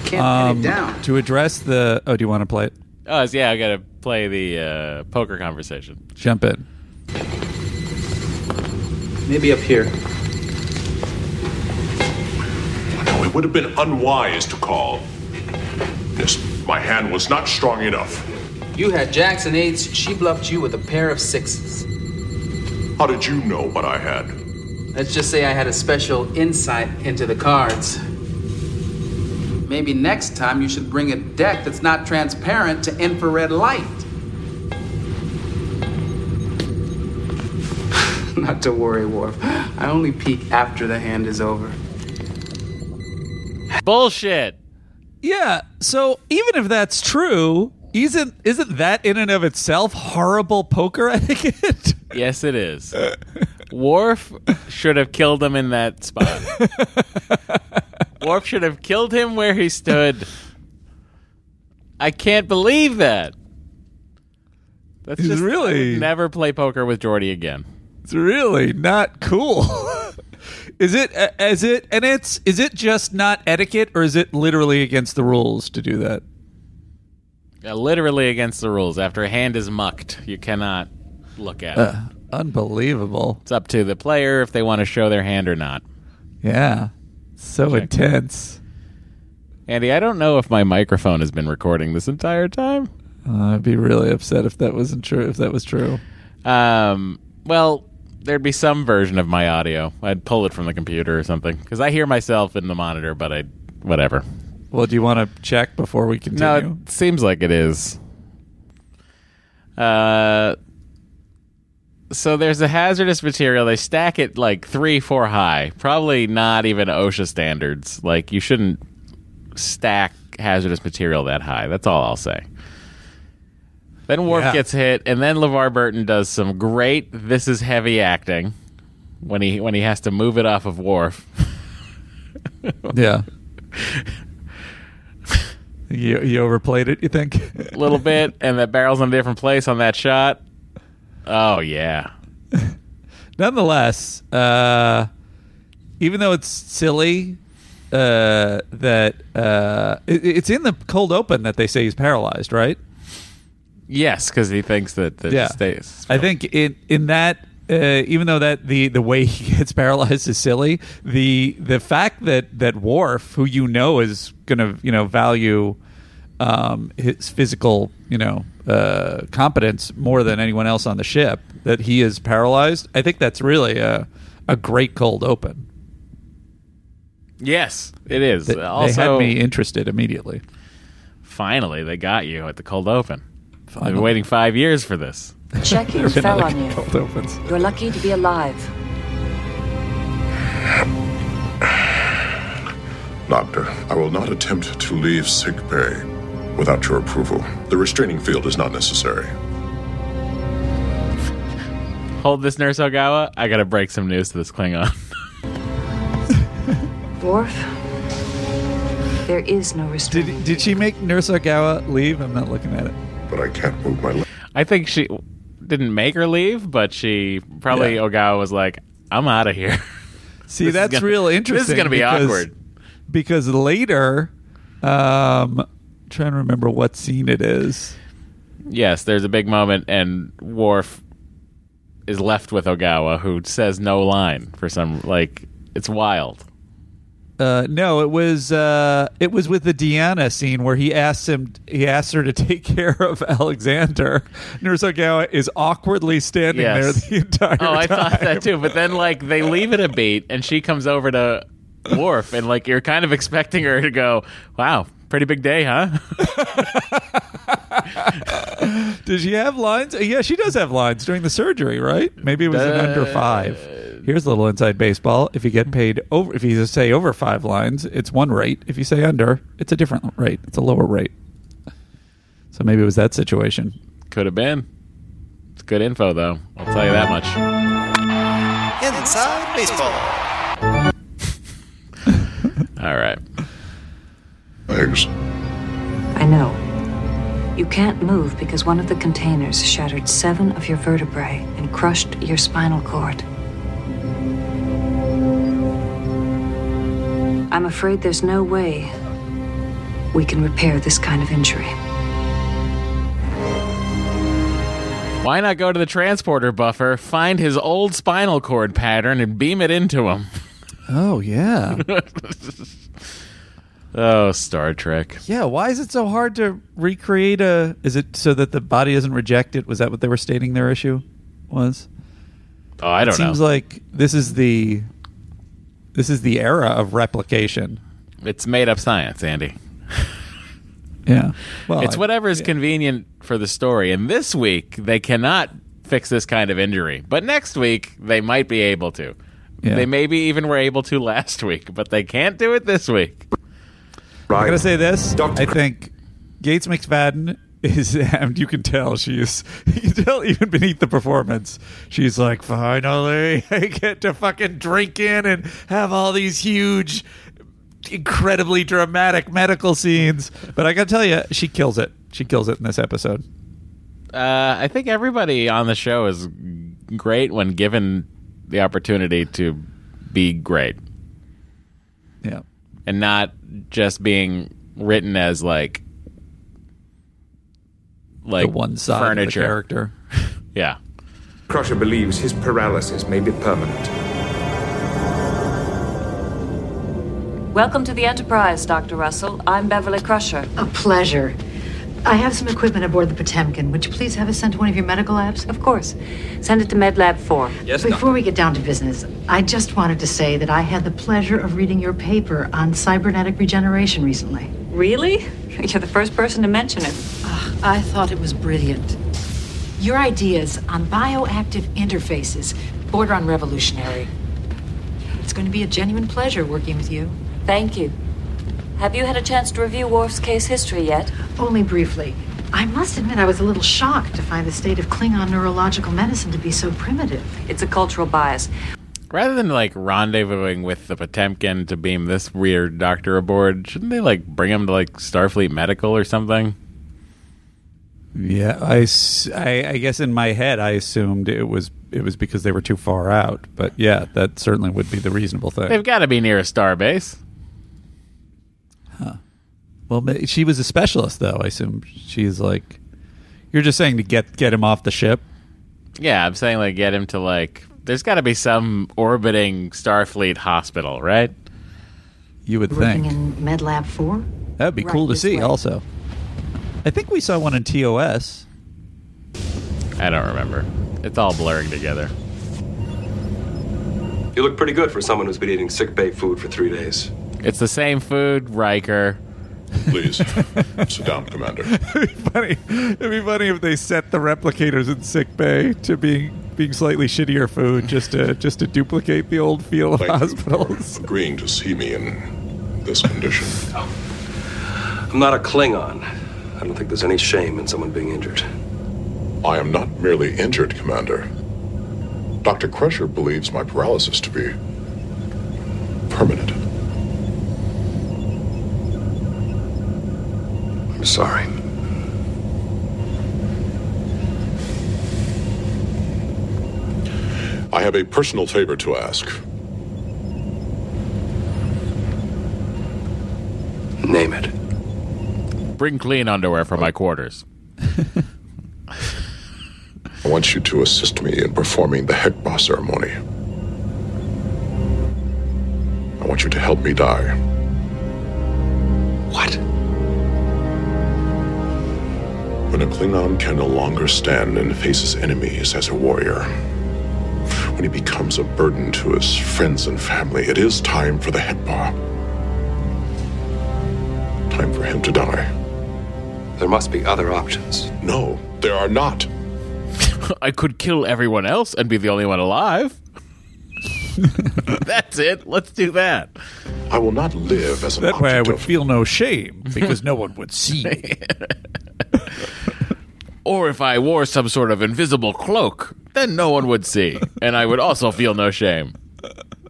Can't Um, pin it down. to address the. Oh, do you want to play it? Oh, so yeah, I gotta play the uh, poker conversation. Jump in. Maybe up here. No, it would have been unwise to call. Yes, my hand was not strong enough. You had Jackson eights. She bluffed you with a pair of sixes. How did you know what I had? Let's just say I had a special insight into the cards. Maybe next time you should bring a deck that's not transparent to infrared light. not to worry, Worf. I only peek after the hand is over. Bullshit. Yeah. So even if that's true, isn't isn't that in and of itself horrible poker etiquette? Yes, it is. Worf should have killed him in that spot. Worf should have killed him where he stood. I can't believe that. That's He's just really- never play poker with Geordi again. It's really not cool. is it? uh, it? And it's. Is it just not etiquette, or is it literally against the rules to do that? Yeah, literally against the rules. After a hand is mucked, you cannot look at it. Unbelievable. It's up to the player if they want to show their hand or not. Yeah. So Check. intense. Andy, I don't know if my microphone has been recording this entire time. Uh, I'd be really upset if that wasn't true. If that was true. Um, well, there'd be some version of my audio. I'd pull it from the computer or something because I hear myself in the monitor, but I whatever. Well, do you want to check before we continue? No, it seems like it is. Uh, so there's a hazardous material. They stack it like three, four high. Probably not even OSHA standards. Like you shouldn't stack hazardous material that high. That's all I'll say. Then Worf Yeah. gets hit, and then LeVar Burton does some great "this is heavy" acting when he when he has to move it off of Worf. yeah. you, you overplayed it. You think? a little bit, and the barrel's in a different place on that shot. Oh yeah, Nonetheless, uh, even though it's silly uh, that uh, it, it's in the cold open that they say he's paralyzed, right? yes, because he thinks that that Yeah. stays. I think in in that. Uh, even though that the, the way he gets paralyzed is silly, the the fact that that Worf, who you know is going to you know value um, his physical you know uh, competence more than anyone else on the ship, that he is paralyzed, I think that's really a a great cold open. yes, it is. They, they also, had me interested immediately. finally, they got you at the cold open. I've been waiting five years for this. Checking Never fell on you. cold opens. You're lucky to be alive. Doctor, I will not attempt to leave sick bay without your approval. The restraining field is not necessary. Hold this, Nurse Ogawa. I gotta break some news to this Klingon. Worf, there is no restraining. Did did she make Nurse Ogawa leave? I'm not looking at it. But I can't move my leg. I think she didn't make her leave, but she probably Yeah. Ogawa was like, "I'm out of here." See, This that's gonna- real interesting. this is gonna be because- awkward. because later, um, trying to remember what scene it is. yes, there's a big moment, and Worf is left with Ogawa, who says no line for some like it's wild. Uh, no, it was uh, it was with the Deanna scene where he asks him he asks her to take care of Alexander. Nurse Ogawa is awkwardly standing Yes. there the entire Oh, I time. thought that too. But then, like, they leave it a beat, and she comes over to Worf, and like, you're kind of expecting her to go, "Wow, pretty big day, huh?" Does she have lines? Yeah, she does have lines during the surgery, right? Maybe it was in under five. Here's a little inside baseball. If you get paid over, if you say over five lines, it's one rate. If you say under, it's a different rate. It's a lower rate. So maybe it was that situation. Could have been. It's good info, though. I'll tell you that much. Inside baseball. All right. Legs. I know. You can't move because one of the containers shattered seven of your vertebrae and crushed your spinal cord. I'm afraid there's no way we can repair this kind of injury. Why not go to the transporter buffer, find his old spinal cord pattern, and beam it into him? Oh yeah, Oh, Star Trek. yeah. Why is it so hard to recreate a? Is it so that the body doesn't reject it? Was that what they were stating their issue was? Oh, I don't it seems like this is the this is the era of replication. it's made up science, Andy. Yeah. Well, it's I- whatever is yeah. convenient for the story. And this week, they cannot fix this kind of injury. But next week, they might be able to. Yeah. They maybe even were able to last week, but they can't do it this week. I'm gonna say this. I think Gates McFadden is, and you can tell she's, you can tell even beneath the performance, she's like, finally, I get to fucking drink in and have all these huge, incredibly dramatic medical scenes. But I gotta tell you, she kills it. She kills it in this episode. Uh, I think everybody on the show is great when given the opportunity to be great Yeah. And not just being written as like like the one side furniture. of the character. Yeah. Crusher believes his paralysis may be permanent. Welcome to the Enterprise, Dr. Russell. I'm Beverly Crusher. A pleasure. I have some equipment aboard the Potemkin. Would you please have it sent to one of your medical labs? Of course. Send it to MedLab 4. Yes, Before we get down to business, I just wanted to say that I had the pleasure of reading your paper on cybernetic regeneration recently. Really? You're the first person to mention it. Ah, I thought it was brilliant. Your ideas on bioactive interfaces border on revolutionary. It's going to be a genuine pleasure working with you. Thank you. Have you had a chance to review Worf's case history yet? Only briefly. I must admit, I was a little shocked to find the state of Klingon neurological medicine to be so primitive. It's a cultural bias. Rather than like rendezvousing with the Potemkin to beam this weird doctor aboard, shouldn't they like bring him to like Starfleet Medical or something? Yeah, I I guess in my head I assumed it was it was because they were too far out. But yeah, that certainly would be the reasonable thing. They've got to be near a star base. Well, she was a specialist, though. I assume she's like. You're just saying to get get him off the ship. Yeah, I'm saying like get him to like. There's got to be some orbiting Starfleet hospital, right? You would Working think in MedLab 4? that'd be Right cool to see. way. Also, I think we saw one in TOS. I don't remember. It's all blurring together. You look pretty good for someone who's been eating sick bay food for three days. It's the same food, Riker. Please, sit down, Commander. funny. It'd be funny if they set the replicators in sick bay to being being slightly shittier food just to just to duplicate the old feel of Thank you hospitals. for agreeing to see me in this condition. Oh. I'm not a Klingon. I don't think there's any shame in someone being injured. I am not merely injured, Commander. Dr. Crusher believes my paralysis to be permanent. I'm sorry. I have a personal favor to ask. Name it. Bring clean underwear from my quarters. I want you to assist me in performing the Hegh'bat ceremony. I want you to help me die. What? When a Klingon can no longer stand and face his enemies as a warrior, when he becomes a burden to his friends and family, it is time for the Hegh'bat. Time for him to die. There must be other options. No, there are not. I could kill everyone else and be the only one alive. That's it. Let's do that. I will not live as an That way I would of feel no shame because no one would see me. Or if I wore some sort of invisible cloak, then no one would see, and I would also feel no shame.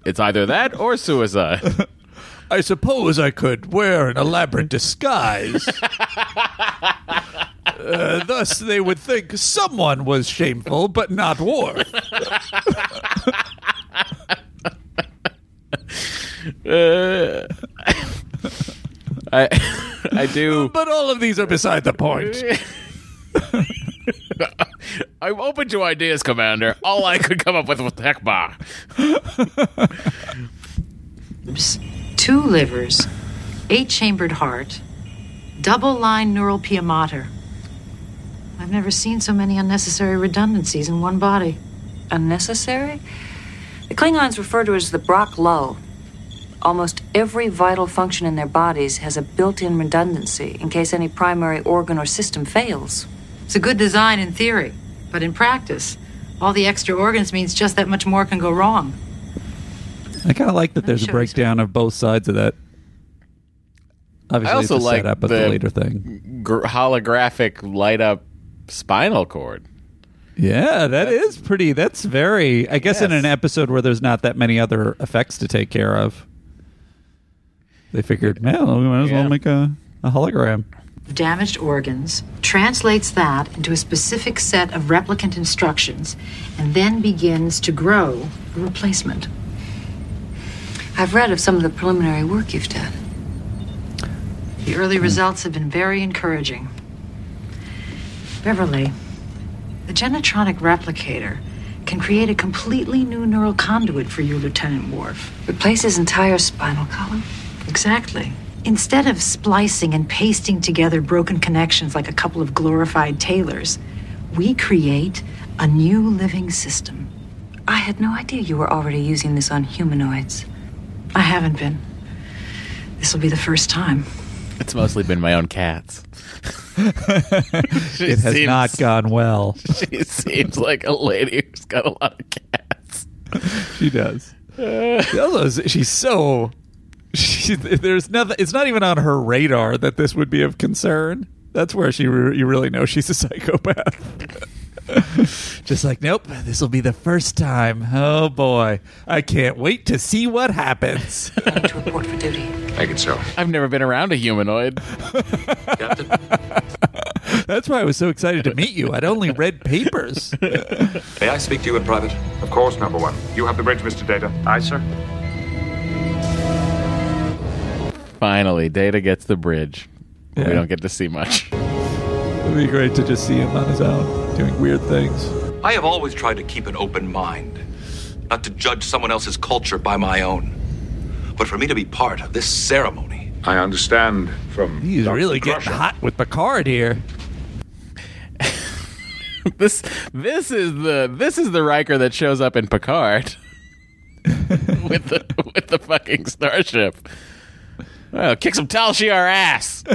It's either that or suicide. I suppose I could wear an elaborate disguise. Uh, thus, they would think someone was shameful, but not war. Uh, I I do. But all of these are beside the point. I'm open to ideas, Commander. All I could come up with was Hegh'bat. Two livers, eight chambered heart, double line neural pia mater. I've never seen so many unnecessary redundancies in one body. Unnecessary? The Klingons refer to it as the brak'lul. Almost every vital function in their bodies has a built in redundancy in case any primary organ or system fails. It's a good design in theory, but in practice, all the extra organs means just that much more can go wrong. I kind of like that there's a breakdown of both sides of that. Obviously, I also like setup, but the the later thing. gr- holographic light up spinal cord. Yeah, that is pretty. That's very. I guess in an episode where there's not that many other effects to take care of, they figured, well, we might as Yeah. well make a, a hologram. Of damaged organs, translates that into a specific set of replicant instructions, and then begins to grow a replacement. I've read of some of the preliminary work you've done. The early hmm. results have been very encouraging. Beverly, the Genetronic replicator can create a completely new neural conduit for you, Lieutenant Worf. Replace his entire spinal column? Exactly. Instead of splicing and pasting together broken connections like a couple of glorified tailors, we create a new living system. I had no idea you were already using this on humanoids. I haven't been. This will be the first time. It's mostly been my own cats. She it has seems- not gone well. She seems like a lady who's got a lot of cats. She does. Also, she's so. She, there's nothing. It's not even on her radar that this would be of concern. That's where she re- you really know she's a psychopath. Just like, nope, this will be the first time. Oh boy, I can't wait to see what happens. I need to report for duty. Make it so. I've never been around a humanoid. Captain. That's why I was so excited to meet you. I'd only read papers. May I speak to you in private? Of course, number one. You have the bridge, Mr. Data. Aye, sir. Finally, Data gets the bridge. Yeah. We don't get to see much. It'd be great to just see him on his own doing weird things. I have always tried to keep an open mind, not to judge someone else's culture by my own. But for me to be part of this ceremony, I understand from. He's Dr. really Crusher. getting hot with Picard here. this this is the this is the Riker that shows up in Picard with the with the fucking starship. Well, kick some Tal Shiar ass.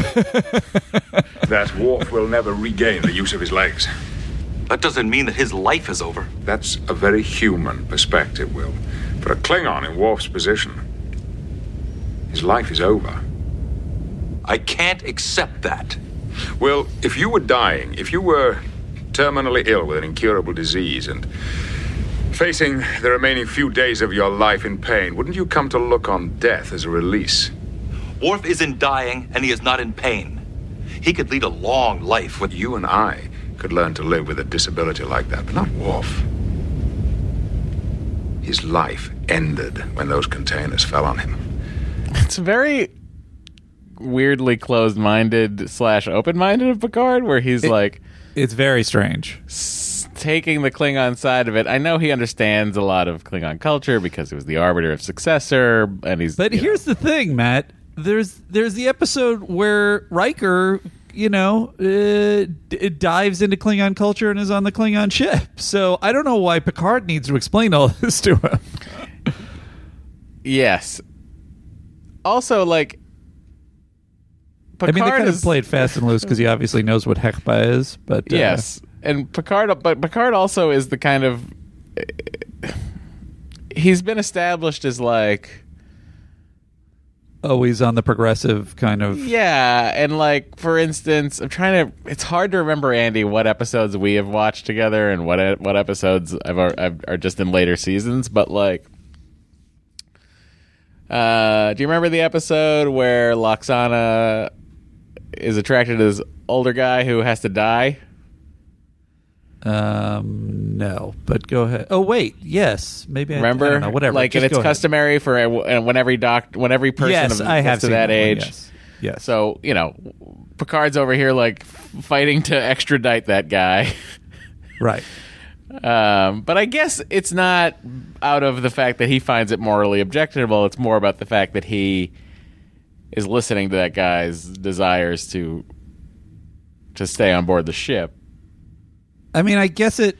That Worf will never regain the use of his legs. That doesn't mean that his life is over. That's a very human perspective, Will. For a Klingon in Worf's position, his life is over. I can't accept that. Well, if you were dying, if you were terminally ill with an incurable disease and facing the remaining few days of your life in pain, wouldn't you come to look on death as a release? Worf isn't dying, and he is not in pain. He could lead a long life with You and I could learn to live with a disability like that, but not Worf. His life ended when those containers fell on him. It's very weirdly closed-minded slash open-minded of Picard, where he's like It's very strange. s- taking the Klingon side of it. I know he understands a lot of Klingon culture because he was the arbiter of successor, and he's. But you know, here's the thing, Matt. There's there's the episode where Riker, you know, uh, d- dives into Klingon culture and is on the Klingon ship. So I don't know why Picard needs to explain all this to him. yes. Also, like. I mean, they Picard kind of played fast and loose because he obviously knows what Hegh'bat is. But uh, Yes, and Picard, but Picard also is the kind of he's been established as like always on the progressive kind of. yeah, and like for instance, I'm trying to. It's hard to remember Andy what episodes we have watched together and what what episodes I've, I've are just in later seasons, but like. Uh, do you remember the episode where Lwaxana is attracted to this older guy who has to die? Um, no, but go ahead. Oh wait, yes, maybe. I, Remember, I know, whatever. Like, Just and it's ahead. customary for uh, when every doc, when every person Yes, of, I have to that, that one, age. yes. Yes. So you know, Picard's over here like fighting to extradite that guy. Right. Um, but I guess it's not out of the fact that he finds it morally objectionable. It's more about the fact that he is listening to that guy's desires to to stay on board the ship. I mean, I guess it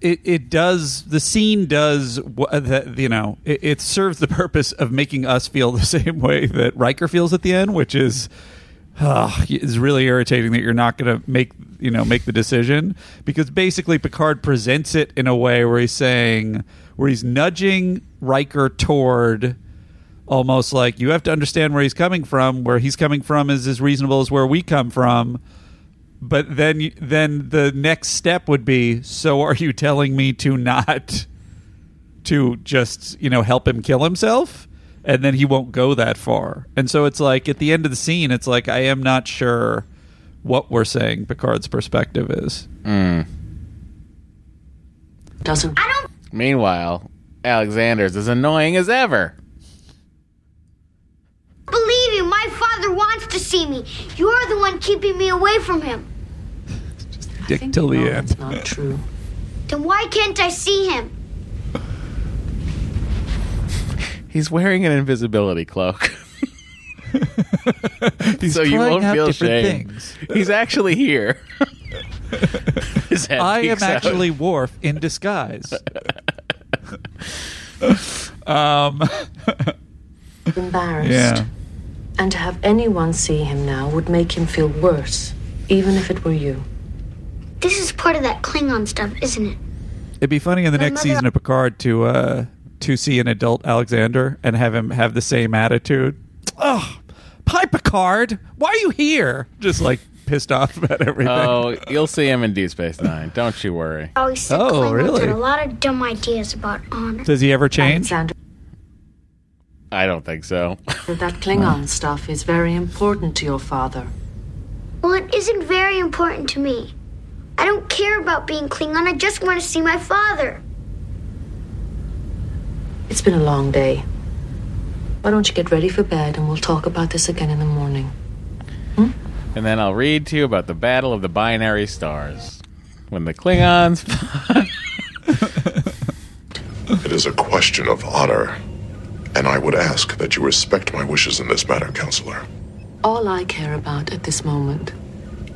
it it does. The scene does that. You know, it, it serves the purpose of making us feel the same way that Riker feels at the end, which is. Uh, is really irritating that you're not going to make you know make the decision because basically Picard presents it in a way where he's saying where he's nudging Riker toward almost like you have to understand where he's coming from where he's coming from is as reasonable as where we come from but then then the next step would be so are you telling me to not to just you know help him kill himself and then he won't go that far and so it's like at the end of the scene it's like i am not sure what we're saying picard's perspective is hmm. doesn't i don't Meanwhile, Alexander's as annoying as ever. Believe you, my father wants to see me. You're the one keeping me away from him. Dick till the end That's not true. Then why can't I see him? He's wearing an invisibility cloak. so you trying won't out feel different shame. things. He's actually here. His head i am peeks out. actually Worf in disguise um Embarrassed. yeah And to have anyone see him now would make him feel worse, even if it were you. This is part of that Klingon stuff, isn't it? It'd be funny in the My next mother- season of Picard to uh, to see an adult Alexander and have him have the same attitude. Oh, hi Picard, why are you here? Just like pissed off about everything. Oh, you'll see him in Deep Space Nine. Don't you worry. Always said Oh, Klingons really? had a lot of dumb ideas about honor. Does he ever change? Alexander, I don't think so. that Klingon stuff is very important to your father. Well, it isn't very important to me. I don't care about being Klingon. I just want to see my father. It's been a long day. Why don't you get ready for bed and we'll talk about this again in the morning? Hmm? And then I'll read to you about the Battle of the Binary Stars. When the Klingons. It is a question of honor, and I would ask that you respect my wishes in this matter, Counselor. All I care about at this moment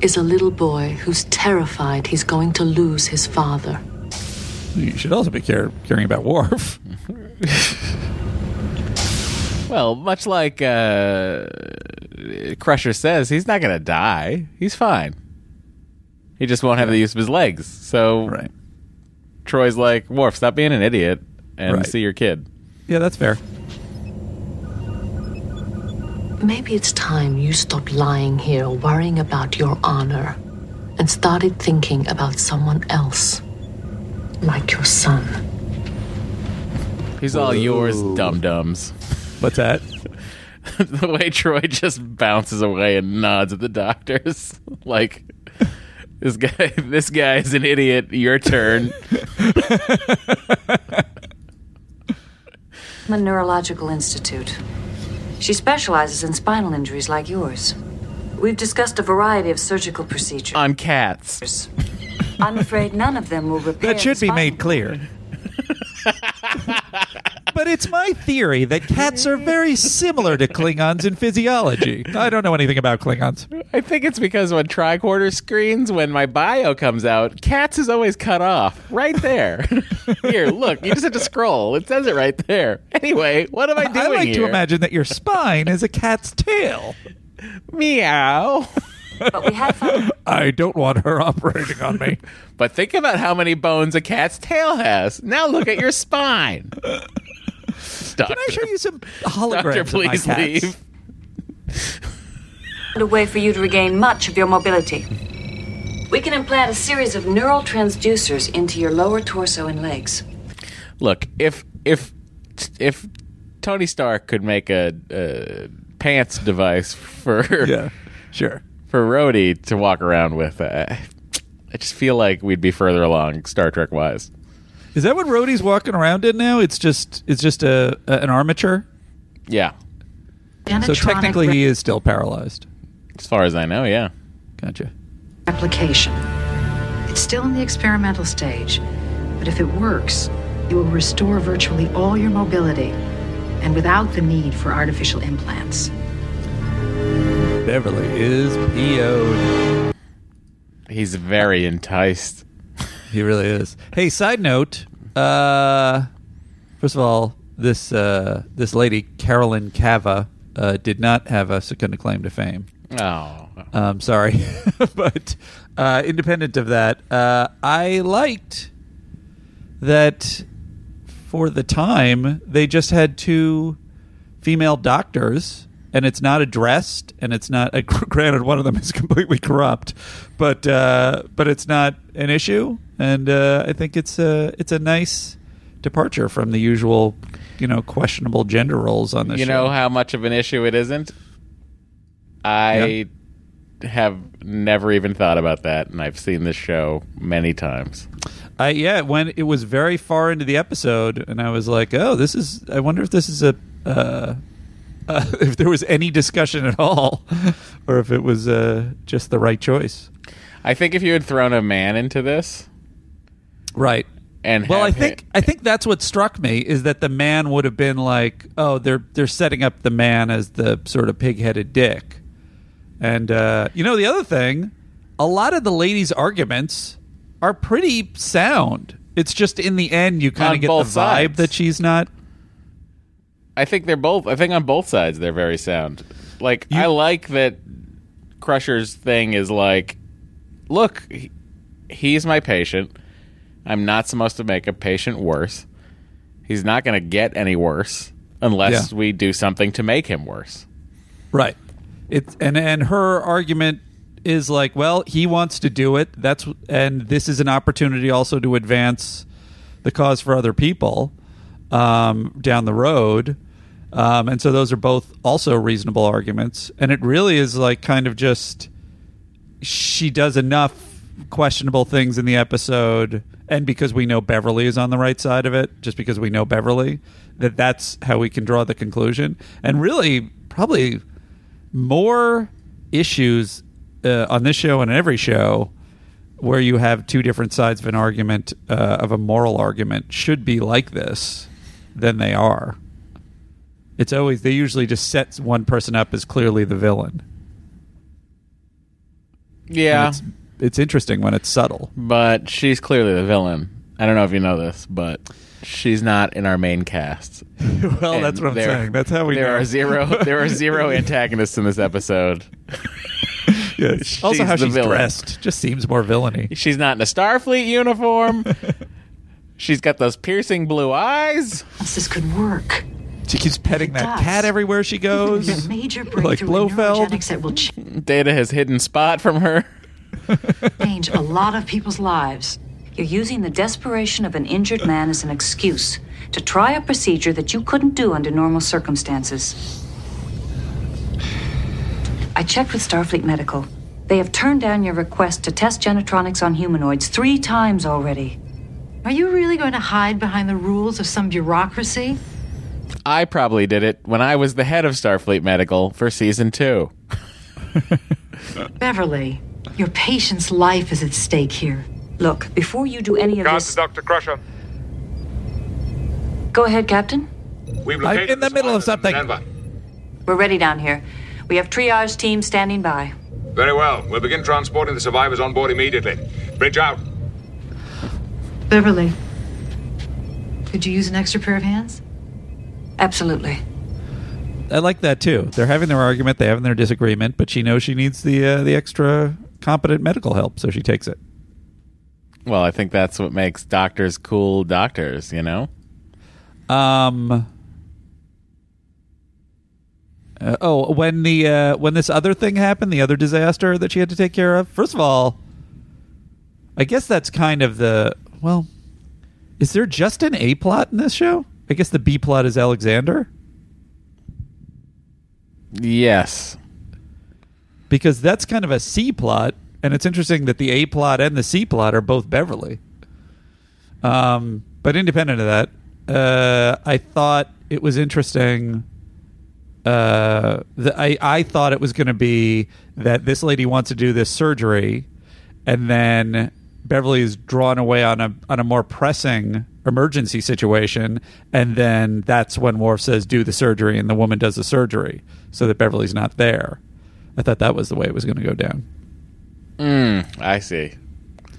is a little boy who's terrified he's going to lose his father. You should also be care- caring about Worf. Well, much like uh, Crusher says, he's not going to die. He's fine. He just won't have the use of his legs. So Right. Troi's like, Worf, stop being an idiot and Right. see your kid. Yeah, that's fair. Maybe it's time you stopped lying here worrying about your honor and started thinking about someone else. Like your son. He's all yours, dum dums. What's that? the way Troi just bounces away and nods at the doctors, like this guy. This guy is an idiot. Your turn. From a neurological institute. She specializes in spinal injuries like yours. We've discussed a variety of surgical procedures. on cats. I'm afraid none of them will repair. That should the be made clear. but it's my theory that cats are very similar to Klingons in physiology. I don't know anything about Klingons. I think it's because when tricorder screens, when my bio comes out, cats is always cut off right there. here, look, you just have to scroll. It says it right there. Anyway, what am I doing I like to imagine that your spine is a cat's tail. Meow. But we have found I don't want her operating on me. But think about how many bones a cat's tail has. Now look at your spine. Doctor, Can I show you some holograms Doctor, of my please cats? leave. A way for you to regain much of your mobility. We can implant a series of neural transducers into your lower torso and legs. Look, if if if Tony Stark could make a, a pants device for Yeah, sure. for Rhodey to walk around with, uh, I just feel like we'd be further along Star Trek wise. Is that what Rhodey's walking around in now? It's just it's just a, a an armature. Yeah, So technically, he is still paralyzed. As far as I know, yeah. Gotcha. Application. It's still in the experimental stage, but if it works, it will restore virtually all your mobility and without the need for artificial implants. Beverly is PO'd. He's very enticed. He really is. Hey, side note. Uh, first of all, this uh, this lady Caroline Kava uh, did not have a second claim to fame. Oh, Um, sorry, but uh, independent of that, uh, I liked that for the time they just had two female doctors, and it's not addressed, and it's not. Uh, granted, one of them is completely corrupt, but uh, but it's not an issue, and uh, I think it's a it's a nice departure from the usual, you know, questionable gender roles on this you show. know how much of an issue it isn't. I have never even thought about that, and I've seen this show many times. I yeah, when it was very far into the episode, and I was like, "Oh, this is." I wonder if this is a uh, uh, if there was any discussion at all, or if it was uh, just the right choice. I think if you had thrown a man into this, Right. and Well, I think I think that's what struck me is that the man would have been like, "Oh, they're they're setting up the man as the sort of pig-headed dick," and uh, you know the other thing, a lot of the ladies' arguments are pretty sound. It's just in the end you kind of get the vibe sides. that she's not I think they're both. I think on both sides they're very sound. Like I like that Crusher's thing is like, look, he, he's my patient. I'm not supposed to make a patient worse. He's not going to get any worse unless Yeah. we do something to make him worse. Right. It and and her argument is like, well, he wants to do it. That's and this is an opportunity also to advance the cause for other people um, down the road. Um, and so those are both also reasonable arguments. And it really is like kind of just she does enough questionable things in the episode and because we know Beverly is on the right side of it just because we know Beverly that that's how we can draw the conclusion and really probably more issues uh, on this show and every show where you have two different sides of an argument uh, of a moral argument should be like this than they are it's always they usually just set one person up as clearly the villain Yeah, it's, it's interesting when it's subtle. but she's clearly the villain. I don't know if you know this, but she's not in our main cast. well, And that's what I'm there- saying. That's how we there know. are zero. There are zero antagonists in this episode. Yes. Also, how the she's villain. dressed just seems more villainy. She's not in a Starfleet uniform. she's got those piercing blue eyes. This could work. She keeps petting that does. cat everywhere she goes. Major like breakthrough in Blofeld. neurogenics that will Data has hidden spot from her. change a lot of people's lives. You're using the desperation of an injured man as an excuse to try a procedure that you couldn't do under normal circumstances. I checked with Starfleet Medical. They have turned down your request to test Genetronics on humanoids three times already. Are you really going to hide behind the rules of some bureaucracy? I probably did it when I was the head of Starfleet Medical for season two. Beverly, your patient's life is at stake here. Look, before you do any of Guards this, Dr. Crusher. go ahead, Captain. We've I'm in the middle of something. Denver. We're ready down here. We have triage team standing by. Very well. We'll begin transporting the survivors on board immediately. Bridge out. Beverly, could you use an extra pair of hands? Absolutely. I like that too. They're having their argument, they having their disagreement, but she knows she needs the uh, the extra competent medical help, so she takes it. Well, I think that's what makes doctors cool doctors, you know? Um. uh, oh, when the uh, when this other thing happened, the other disaster that she had to take care of. First of all, I guess that's kind of the well. Is there just an A plot in this show? I guess the B plot is Alexander Yes. because that's kind of a C plot, and it's interesting that the A plot and the C plot are both Beverly. Um, but independent of that, uh, I thought it was interesting. Uh, the, I I thought it was going to be that this lady wants to do this surgery, and then Beverly is drawn away on a on a more pressing emergency situation, and then that's when Worf says, "Do the surgery," and the woman does the surgery, so that Beverly's not there. I thought that was the way it was going to go down. Mm, I see.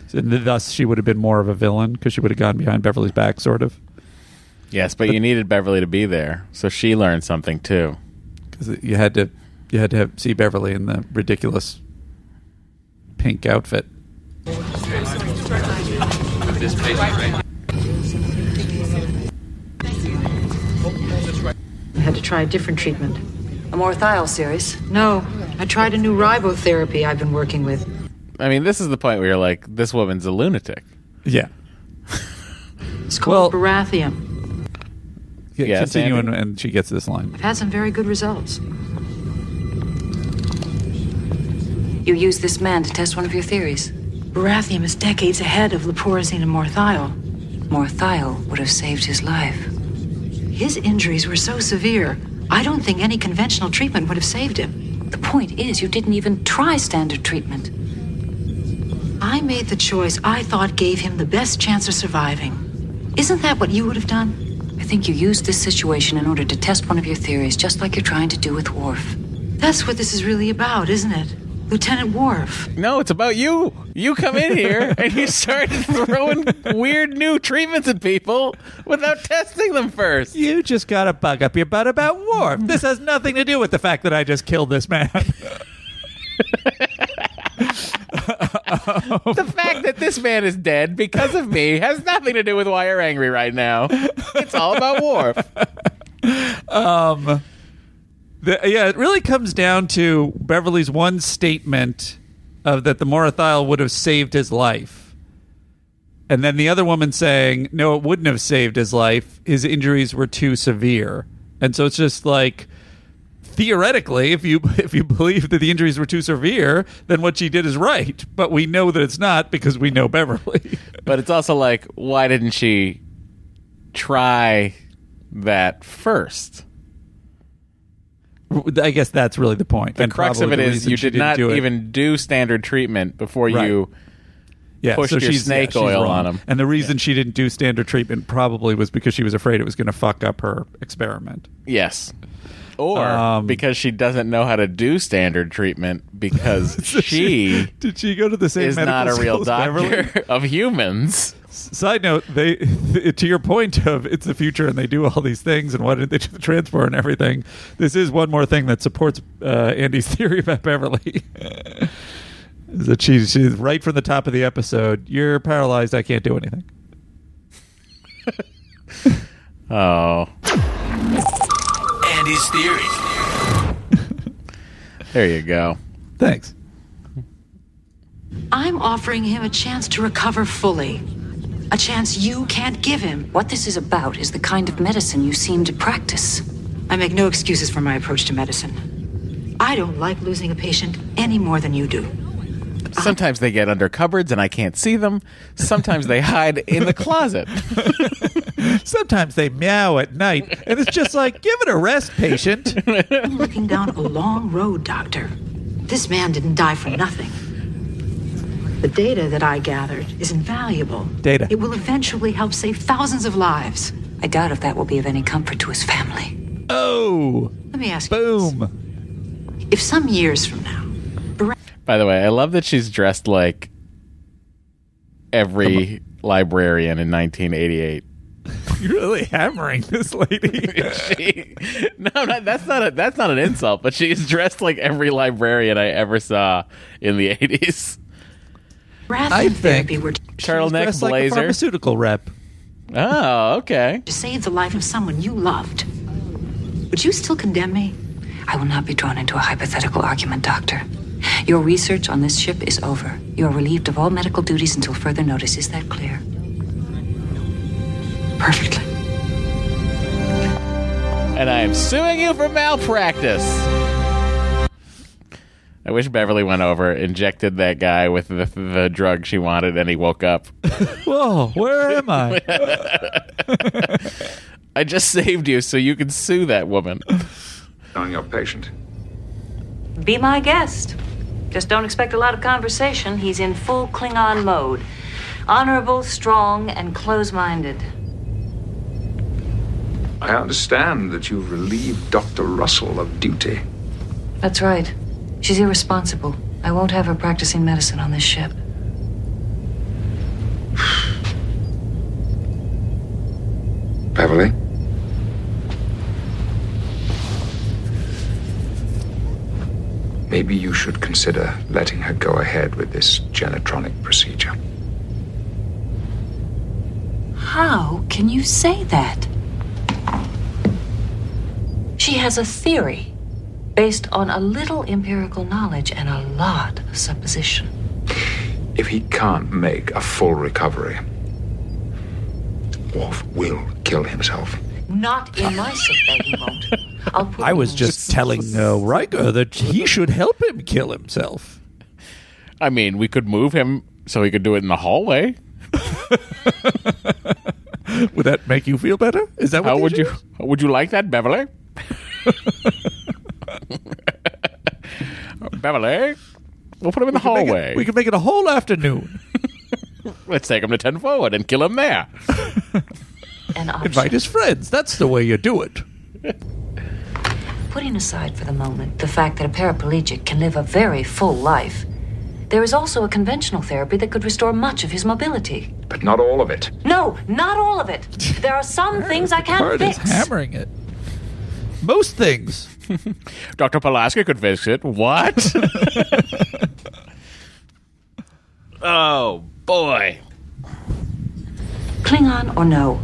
So thus, she would have been more of a villain because she would have gone behind Beverly's back, sort of. Yes, but, you needed Beverly to be there, so she learned something too. because you had to you had to have, see Beverly in the ridiculous pink outfit. I had to try a different treatment. A morathial series. No, I tried a new ribotherapy I've been working with. I mean, this is the point where you're like, this woman's a lunatic. Yeah. It's called borathium. Yeah, Yes, continue, and, Andy? and she gets this line. I've had some very good results. You used this man to test one of your theories. Borathium is decades ahead of leporazine and morathial. Morathial would have saved his life. His injuries were so severe, I don't think any conventional treatment would have saved him. The point is, you didn't even try standard treatment. I made the choice I thought gave him the best chance of surviving. Isn't that what you would have done? I think you used this situation in order to test one of your theories, just like you're trying to do with Worf. That's what this is really about, isn't it? Lieutenant Worf. No, it's about you. You come in here and you start throwing weird new treatments at people without testing them first. You just got a bug up your butt about Worf. This has nothing to do with the fact that I just killed this man. the fact that this man is dead because of me has nothing to do with why you're angry right now. It's all about Worf. um, the, yeah, it really comes down to Beverly's one statement of that the morathial would have saved his life. And then the other woman saying, no, it wouldn't have saved his life. His injuries were too severe. And so it's just like theoretically, if you if you believe that the injuries were too severe, then what she did is right. But we know that it's not because we know Beverly. But it's also like, why didn't she try that first? I guess that's really the point. The And crux of it is you did didn't do even do standard treatment before Right. you yeah, pushed so your she's, snake yeah, oil on him. And the reason she didn't do standard treatment probably was because she was afraid it was going to fuck up her experiment. Yes. Or Um, because she doesn't know how to do standard treatment because she did she go to the same is not a real school doctor of humans. Side note: They, to your point of it's the future and they do all these things and why didn't they do the transport and everything? This is one more thing that supports uh, Andy's theory about Beverly. is that she's, she's right from the top of the episode? You're paralyzed. I can't do anything. Oh, Andy's theory. there you go. Thanks. I'm offering him a chance to recover fully. A chance you can't give him. What this is about is the kind of medicine you seem to practice. I make no excuses for my approach to medicine. I don't like losing a patient any more than you do. Sometimes they get under cupboards and I can't see them. Sometimes they hide in the closet. Sometimes they meow at night, and it's just like, give it a rest, patient. I'm looking down a long road, Doctor. This man didn't die for nothing. The data that I gathered is invaluable. Data. It will eventually help save thousands of lives. I doubt if that will be of any comfort to his family. Oh, Let me ask boom. you if some years from now, By the way, I love that she's dressed like every librarian in 1988. You're really hammering this lady. she, no, not, that's not a, that's not an insult, but she's dressed like every librarian I ever saw in the 80s. rather I than think therapy were Turtleneck Dressed like a pharmaceutical rep. oh, okay. to save the life of someone you loved, would you still condemn me? I will not be drawn into a hypothetical argument, Doctor. Your research on this ship is over. You are relieved of all medical duties until further notice. Is that clear? Perfectly. And I am suing you for malpractice. I wish Beverly went over, injected that guy with the, the drug she wanted, and he woke up. Whoa, where am I? I just saved you so you can sue that woman. On your patient. Be my guest. Just don't expect a lot of conversation. He's in full Klingon mode. Honorable, strong, and close minded. I understand that you've relieved Dr. Russell of duty. That's right. She's irresponsible. I won't have her practicing medicine on this ship. Beverly? Maybe you should consider letting her go ahead with this genetronic procedure. How can you say that? She has a theory based on a little empirical knowledge and a lot of supposition. If he can't make a full recovery, Worf will kill himself. Not in my sickbay, he won't. I'll put I was in- just telling uh, Riker that he should help him kill himself. I mean, we could move him so he could do it in the hallway. Would that make you feel better? Is that what How would issue you would you like that, Beverly? Beverly, we'll put him in the We can make it- hallway. we can make it a whole afternoon. Let's take him to ten forward and kill him there. An option. Invite his friends. That's the way you do it. Putting aside for the moment the fact that a paraplegic can live a very full life, there is also a conventional therapy that could restore much of his mobility. But not all of it. No, not all of it. There are some things I can't Card is hammering it. Most things. Dr. Pulaski could fix it. What? oh, boy. Klingon or no,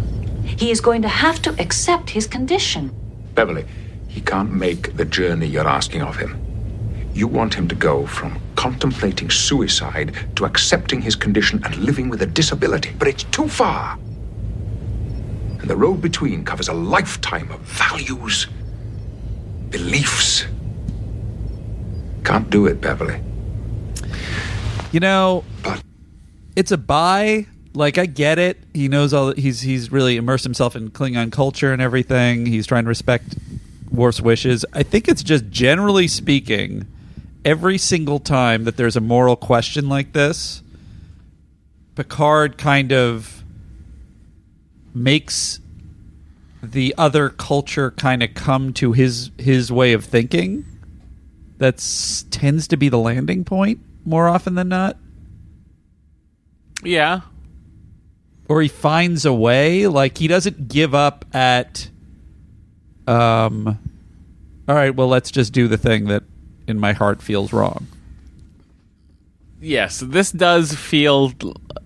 he is going to have to accept his condition. Beverly, he can't make the journey you're asking of him. You want him to go from contemplating suicide to accepting his condition and living with a disability, but it's too far. And the road between covers a lifetime of values, beliefs. Can't do it, Beverly. You know, it's a buy. Like I get it. He knows all. He's he's really immersed himself in Klingon culture and everything. He's trying to respect Worf's wishes. I think it's just generally speaking, every single time that there's a moral question like this, Picard kind of makes the other culture kind of come to his his way of thinking. That tends to be the landing point more often than not. Yeah. Or he finds a way. Like he doesn't give up at. Um. All right. Well, let's just do the thing that in my heart feels wrong. yes, this does feel.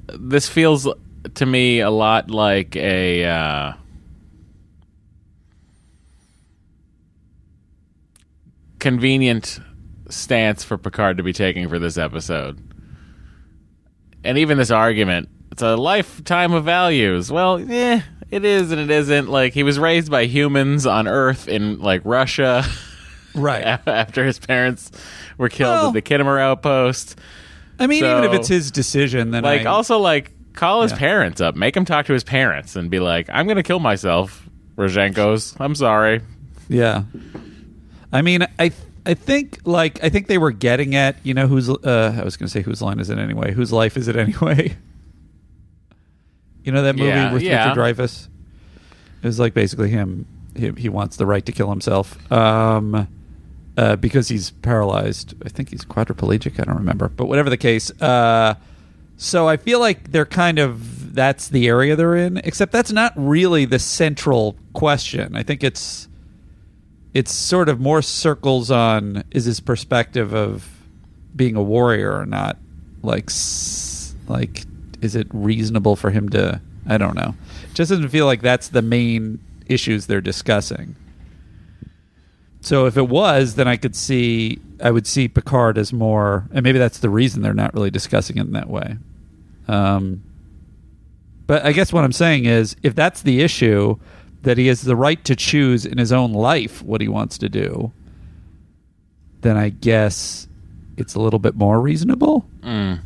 This feels to me a lot like a. Uh, convenient stance for Picard to be taking for this episode. And even this argument, it's a lifetime of values. Well, yeah, it is and it isn't. Like he was raised by humans on Earth in like Russia. Right. After his parents were killed Well- at the Khitomer outpost. I mean, So- even if it's his decision, then like I, also like call his Yeah. parents up, make him talk to his parents and be like, "I'm going to kill myself." Rozhenko's. I'm sorry. Yeah. I mean, I I think like I think they were getting at you know whose uh, I was going to say whose line is it anyway? Whose life is it anyway? you know that movie Yeah, with yeah. Richard Dreyfuss. It was like basically him. He, he wants the right to kill himself um, uh, because he's paralyzed. I think he's quadriplegic. I don't remember, but whatever the case. Uh, so I feel like they're kind of that's the area they're in. Except that's not really the central question. I think it's it's sort of more circles on is his perspective of being a warrior or not like like is it reasonable for him to i don't know it just doesn't feel like that's the main issues they're discussing so if it was then i could see i would see picard as more and maybe that's the reason they're not really discussing it in that way um but I guess what I'm saying is, if that's the issue, that he has the right to choose in his own life what he wants to do, then I guess it's a little bit more reasonable. Mm.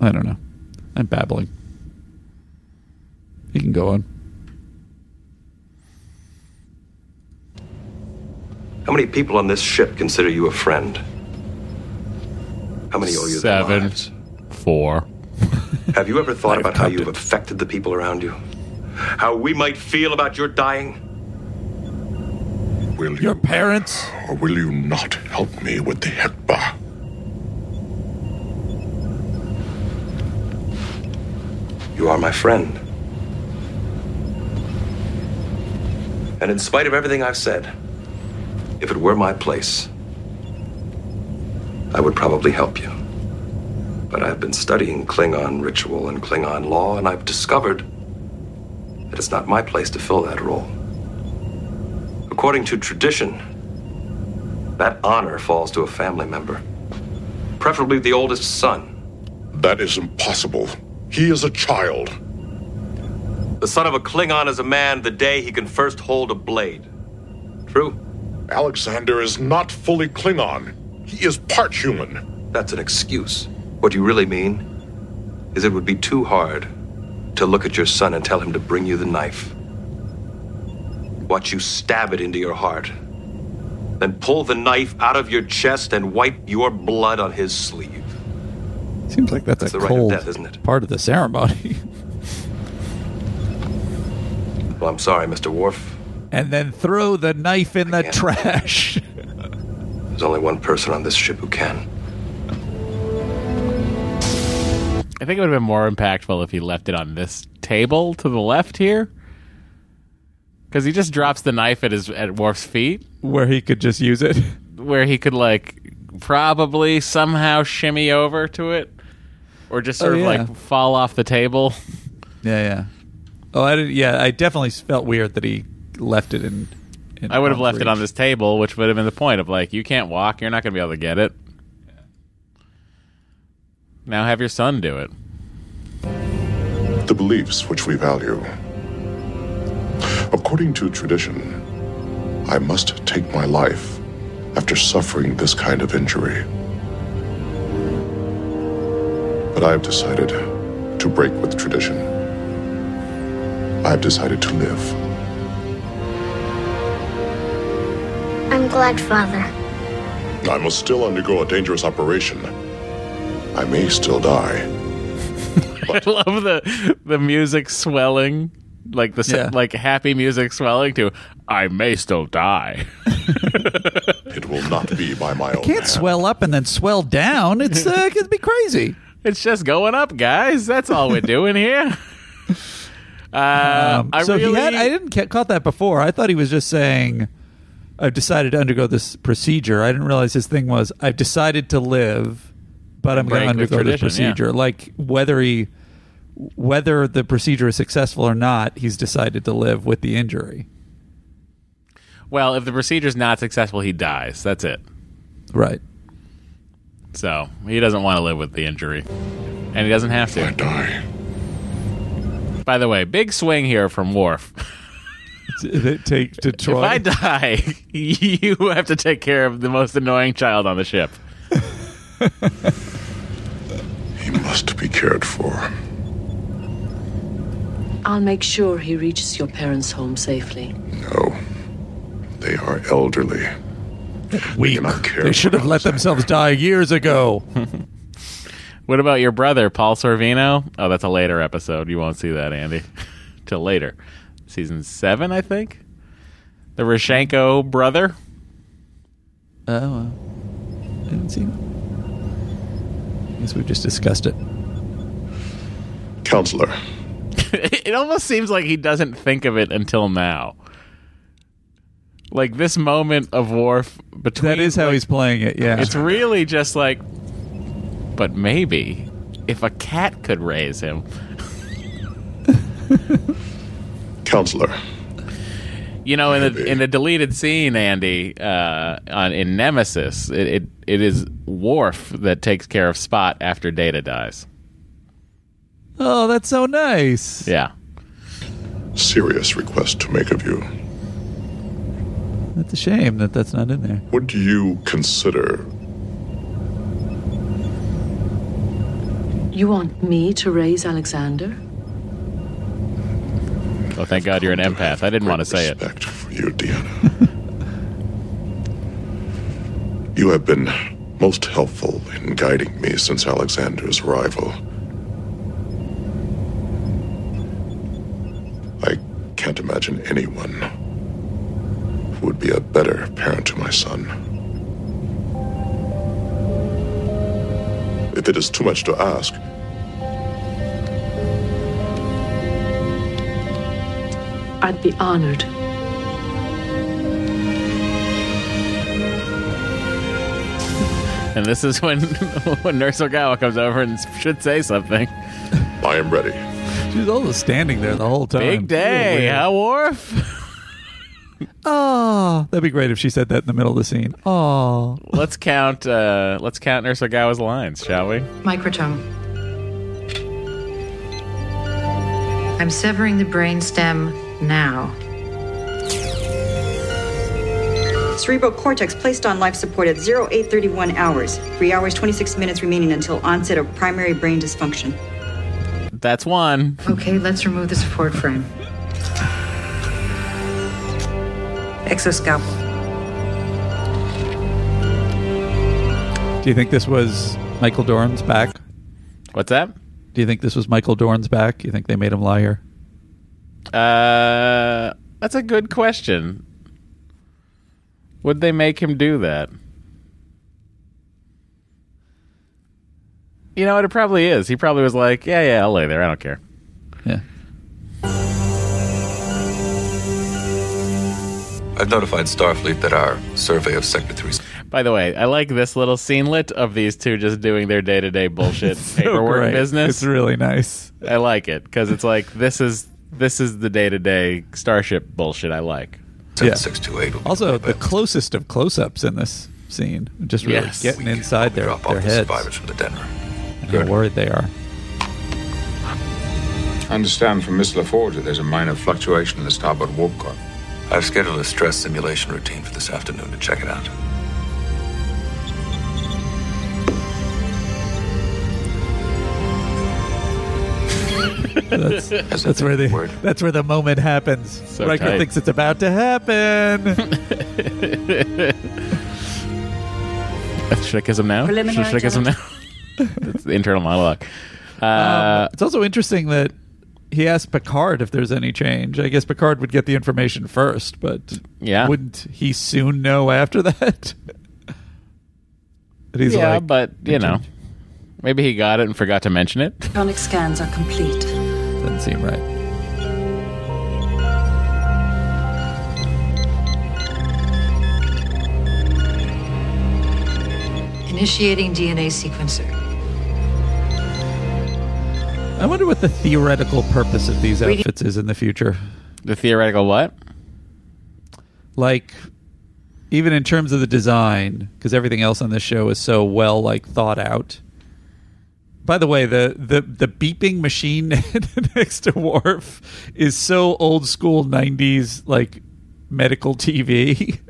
I don't know. I'm babbling. You can go on. How many people on this ship consider you a friend? How many owe you their Seven. lives? Four. Have you ever thought about how you've affected the people around you? How we might feel about your dying? Will Your parents? Or will you not help me with the Hegh'bat? You are my friend. And in spite of everything I've said, if it were my place, I would probably help you. But I've been studying Klingon ritual and Klingon law, and I've discovered that it's not my place to fill that role. According to tradition, that honor falls to a family member, preferably the oldest son. That is impossible. He is a child. The son of a Klingon is a man the day he can first hold a blade. True? Alexander is not fully Klingon. He is part human. That's an excuse. What you really mean is it would be too hard to look at your son and tell him to bring you the knife. Watch you stab it into your heart. Then pull the knife out of your chest and wipe your blood on his sleeve. Seems like that's, That's a the rite of cold death, isn't it? part of the ceremony. Well, I'm sorry, Mr. Worf. and then throw the knife in the trash. There's only one person on this ship who can. I think it would have been more impactful if he left it on this table to the left here. Because he just drops the knife at his at Worf's feet, Where he could just use it. where he could like probably somehow shimmy over to it, or just oh, sort Oh, of yeah. like fall off the table. Yeah, yeah. Oh, I didn't. Yeah, I definitely felt weird that he left it in. in I would have arm's left it on this table, which would have been the point of like, you can't walk, you're not going to be able to get it. Now have your son do it. The beliefs which we value. According to tradition, I must take my life after suffering this kind of injury. But I have decided to break with tradition. I have decided to live. I'm glad, Father. I must still undergo a dangerous operation. I may still die. I love the the music swelling, like the Yeah. like happy music swelling to "I may still die." It will not be by my own Can't swell up and then swell down. It's uh, it could be crazy. It's just going up, guys. That's all we're doing here. Uh, Um, I so really, he had. I didn't ca- caught that before. I thought he was just saying, "I've decided to undergo this procedure." I didn't realize his thing was, "I've decided to live, but I'm going to undergo this tradition, yeah. procedure." Like whether he, whether the procedure is successful or not, he's decided to live with the injury. well, if the procedure's not successful, he dies. That's it. Right. So he doesn't want to live with the injury, and he doesn't have to. I die. By the way, big swing here from Worf. That take to Troi. If I die, you have to take care of the most annoying child on the ship. He must be cared for. I'll make sure he reaches your parents' home safely. No. They are elderly. Weak. cannot care They should have let themselves die years ago. What about your brother, Paul Sorvino? Oh, that's a later episode. You won't see that, Andy, till later, season seven, I think. The Rozhenko brother. Oh, well. I didn't see. I guess we've just discussed it. Counselor, it almost seems like he doesn't think of it until now. Like this moment of Worf between. That is how he's playing it. Yeah. It's really just like, but maybe if a cat could raise him. counselor, You know, in the in the deleted scene, Andy, uh, on in Nemesis, it, it it is Worf that takes care of Spot after Data dies. oh, that's so nice. Yeah, serious request to make of you. That's a shame that that's not in there. What do you consider You want me to raise Alexander? Oh, thank God you're an empath. I didn't want to say it. respect for you, Deanna? you have been most helpful in guiding me since Alexander's arrival. I can't imagine anyone who would be a better parent to my son. If it is too much to ask, I'd be honored. And this is when when Nurse Ogawa comes over and should say something. I am ready. She's was also standing there the whole time. Big day, Real weird. huh, Worf? Oh, that'd be great if she said that in the middle of the scene. Oh, let's count. Uh, let's count Nurse Ogawa's lines, shall we? Microtome. I'm severing the brainstem now. Cerebral cortex placed on life support at 0831 hours. 3 hours 26 minutes remaining until onset of primary brain dysfunction. That's one. Okay, let's remove the support frame. Exoscalpel. do you think this was Michael Dorn's back? What's that? Do you think this was Michael Dorn's back? You think they made him lie here? Uh, that's a good question. Would they make him do that? You know what? It probably is. He probably was like, "Yeah, yeah, I'll lay there. I don't care." Yeah. I've notified Starfleet that our survey of Sector 3 By the way, I like this little scenelet of these two just doing their day to day bullshit paperwork great. business. It's really nice. I like it because it's like this is this is the day to day starship bullshit. I like. Yeah. 628 Also, the closest of close-ups in this scene, just really Yes. getting inside their, drop their off the heads. survivors from the Denver. and How worried they are. I understand from Miss LaForge that there's a minor fluctuation in the starboard warp core. I've scheduled a stress simulation routine for this afternoon to check it out. That's, that's where the that's where the moment happens. So Riker tight. thinks it's about to happen. Should I kiss him now? Should, should I kiss him now? That's the internal monologue. Uh, um, it's also interesting that he asked Picard if there's any change. I guess Picard would get the information first, but Yeah. wouldn't he soon know after that? That he's yeah, like, but you know, maybe he got it and forgot to mention it. Chronic scans are complete. Doesn't seem right. Initiating DNA sequencer. I wonder what the theoretical purpose of these outfits is in the future. The theoretical what? Like, even in terms of the design, because everything else on this show is so well like thought out. By the way, the the the beeping machine next to Worf is so old school '90s like medical TV.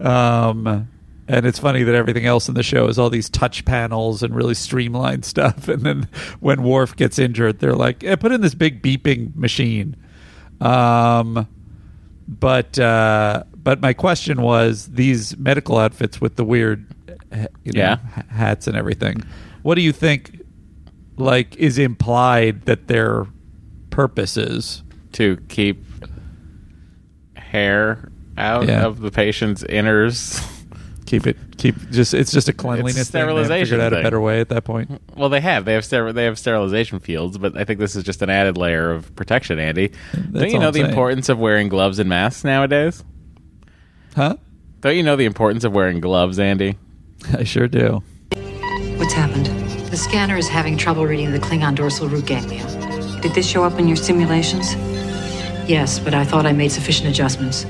um, and it's funny that everything else in the show is all these touch panels and really streamlined stuff. And then when Worf gets injured, they're like, eh, "Put in this big beeping machine." Um, but uh, but my question was these medical outfits with the weird, eh, you know, Yeah. hats and everything. What do you think? Like, is implied that their purpose is to keep hair out Yeah. of the patient's inners. keep it keep just it's just a cleanliness thing. They haven't sterilization figured out a better way at that point. Well, they have. They have ster- they have sterilization fields, but I think this is just an added layer of protection, Andy. Don't you know I'm the saying. importance of wearing gloves and masks nowadays? Huh? Don't you know the importance of wearing gloves, Andy? I sure do. What's happened? The scanner is having trouble reading the Klingon dorsal root ganglia. Did this show up in your simulations? Yes, but I thought I made sufficient adjustments.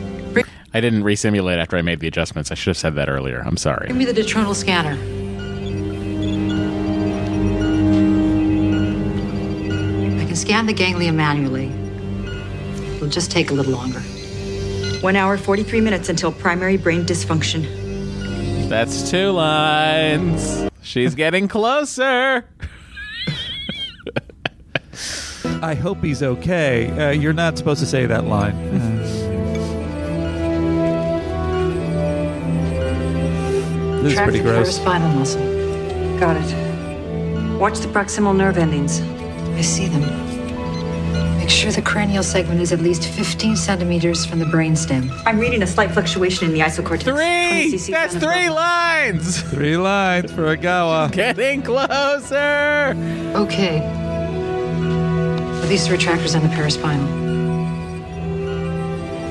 I didn't resimulate after I made the adjustments. I should have said that earlier. I'm sorry. Give me the detronal scanner. I can scan the ganglia manually. It'll just take a little longer. One hour, 43 minutes until primary brain dysfunction. That's two lines. She's getting closer. I hope he's okay. Uh, you're not supposed to say that line. this is Track pretty the gross. Spinal muscle. Got it. Watch the proximal nerve endings. I see them. Make sure the cranial segment is at least 15 centimeters from the brainstem. I'm reading a slight fluctuation in the isocortex. Three! That's three lines! Three lines for Ogawa. Getting closer! Okay. Release the retractors on the paraspinal.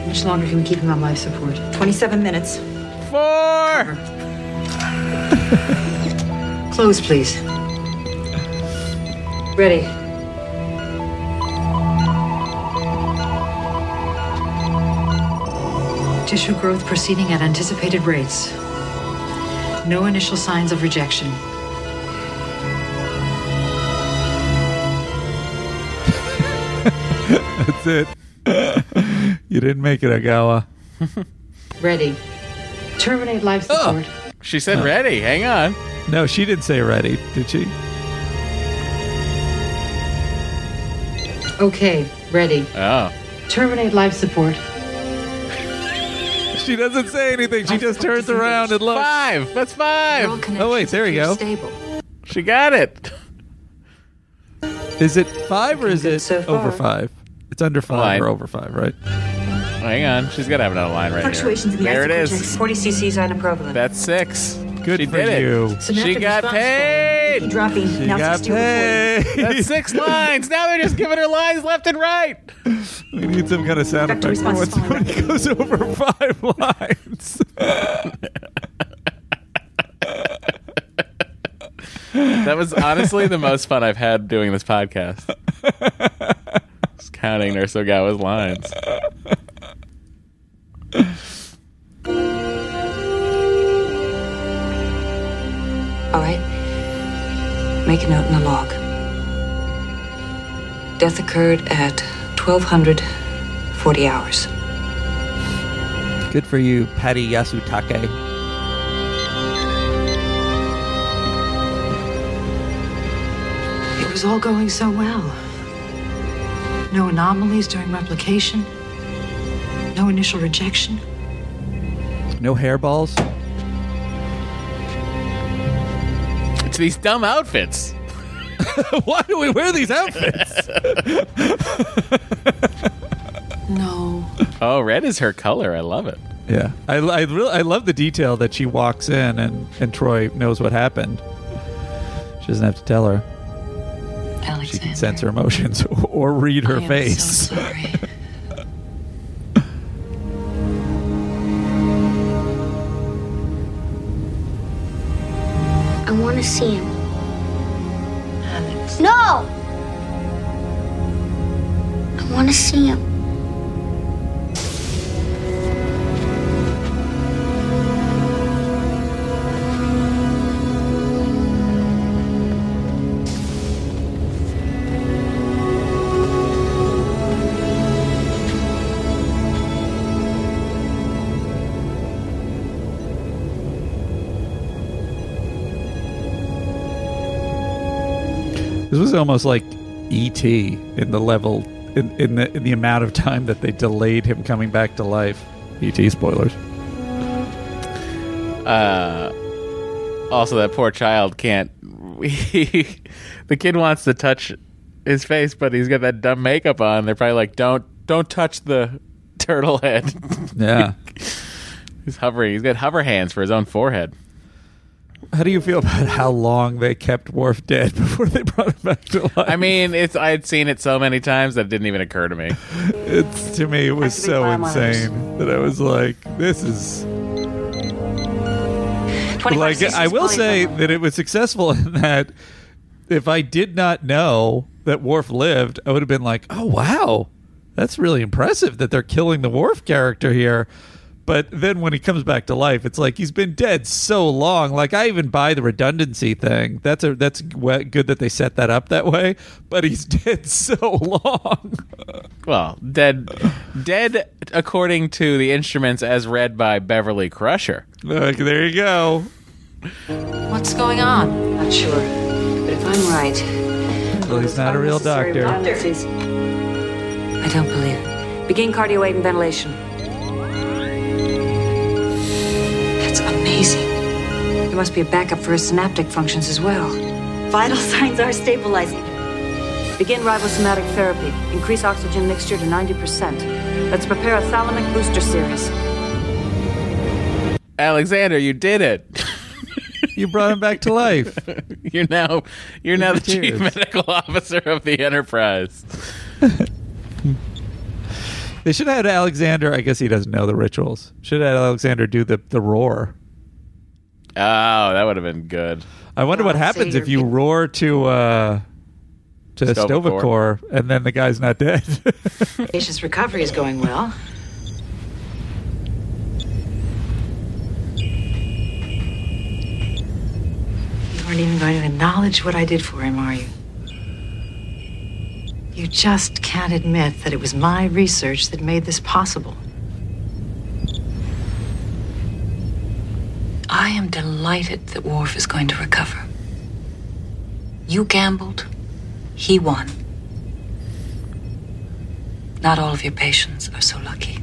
How much longer can we keep him on life support? 27 minutes. Four! Close, please. Ready. Tissue growth proceeding at anticipated rates. No initial signs of rejection. That's it. you didn't make it, Ogawa. Ready. Terminate life support. Oh. She said ready. Hang on. No, she didn't say ready, did she? Okay, ready. Oh. Terminate life support. She doesn't say anything. She just turns around and looks. Five. That's five. Oh wait, there you go. Stable. She got it. Is it five or is it so over five? It's under five Line. or over five, right? Hang on. She's got to have another line right Fluctuations in here. the There it isocortex. is. 40 cc's ibuprofen. That's six. Good she for did you. it. She got response paid. Dropping. She now got 60 over 40. paid. That's six lines. Now they're just giving her lines left and right. We need some kind of sound Vector effect for when response goes over five lines. That was honestly the most fun I've had doing this podcast. Just counting Nurse Ogawa's lines. Make a note in the log. Death occurred at 1240 hours. Good for you, Patty Yasutake. It was all going so well. No anomalies during replication. No initial rejection. No hairballs. It's these dumb outfits. Why do we wear these outfits? No. Oh, red is her color. I love it. yeah, I, I really I love the detail that she walks in and and Troi knows what happened. She doesn't have to tell her. She can sense her emotions or read her I am face. so sorry. Want to see him. No! I want to see him. This was almost like E.T. in the level, in, in, the, in the amount of time that they delayed him coming back to life. E.T. spoilers. Uh, also, that poor child can't. the kid wants to touch his face, but he's got that dumb makeup on. They're probably like, "Don't, don't touch the turtle head." Yeah. he's hovering. He's got hover hands for his own forehead. How do you feel about how long they kept Worf dead before they brought him back to life? I mean, it's I had seen it so many times that it didn't even occur to me. It's to me, it was so insane that I was like, "This is." 25 Like, I will say for- that it was successful in that if I did not know that Worf lived, I would have been like, "Oh wow, that's really impressive that they're killing the Worf character here." But then when he comes back to life, it's like he's been dead so long. Like I even buy the redundancy thing. That's a that's good that they set that up that way. But he's dead so long. Well, dead, dead according to the instruments as read by Beverly Crusher. Like, there you go. What's going on? Not sure. But if I'm right, Well, he's not a real doctor. I don't believe it. Begin cardio aid and ventilation. There must be a backup for his synaptic functions as well. Vital signs are stabilizing. Begin ribosomatic therapy. Increase oxygen mixture to 90%. Let's prepare a thalamic booster series. Alexander, you did it. You brought him back to life. you're now you're now the chief medical officer of the Enterprise. They should have had Alexander. I guess he doesn't know the rituals. Should have had Alexander do the the roar. Oh, that would have been good. I wonder what happens if you roar to uh to Sto-vo-kor. Sto-vo-kor and then the guy's not dead. Patient's recovery is going well. You aren't even going to acknowledge what I did for him, are you? You just can't admit that it was my research that made this possible. I am delighted that Worf is going to recover. You gambled, he won. Not all of your patients are so lucky.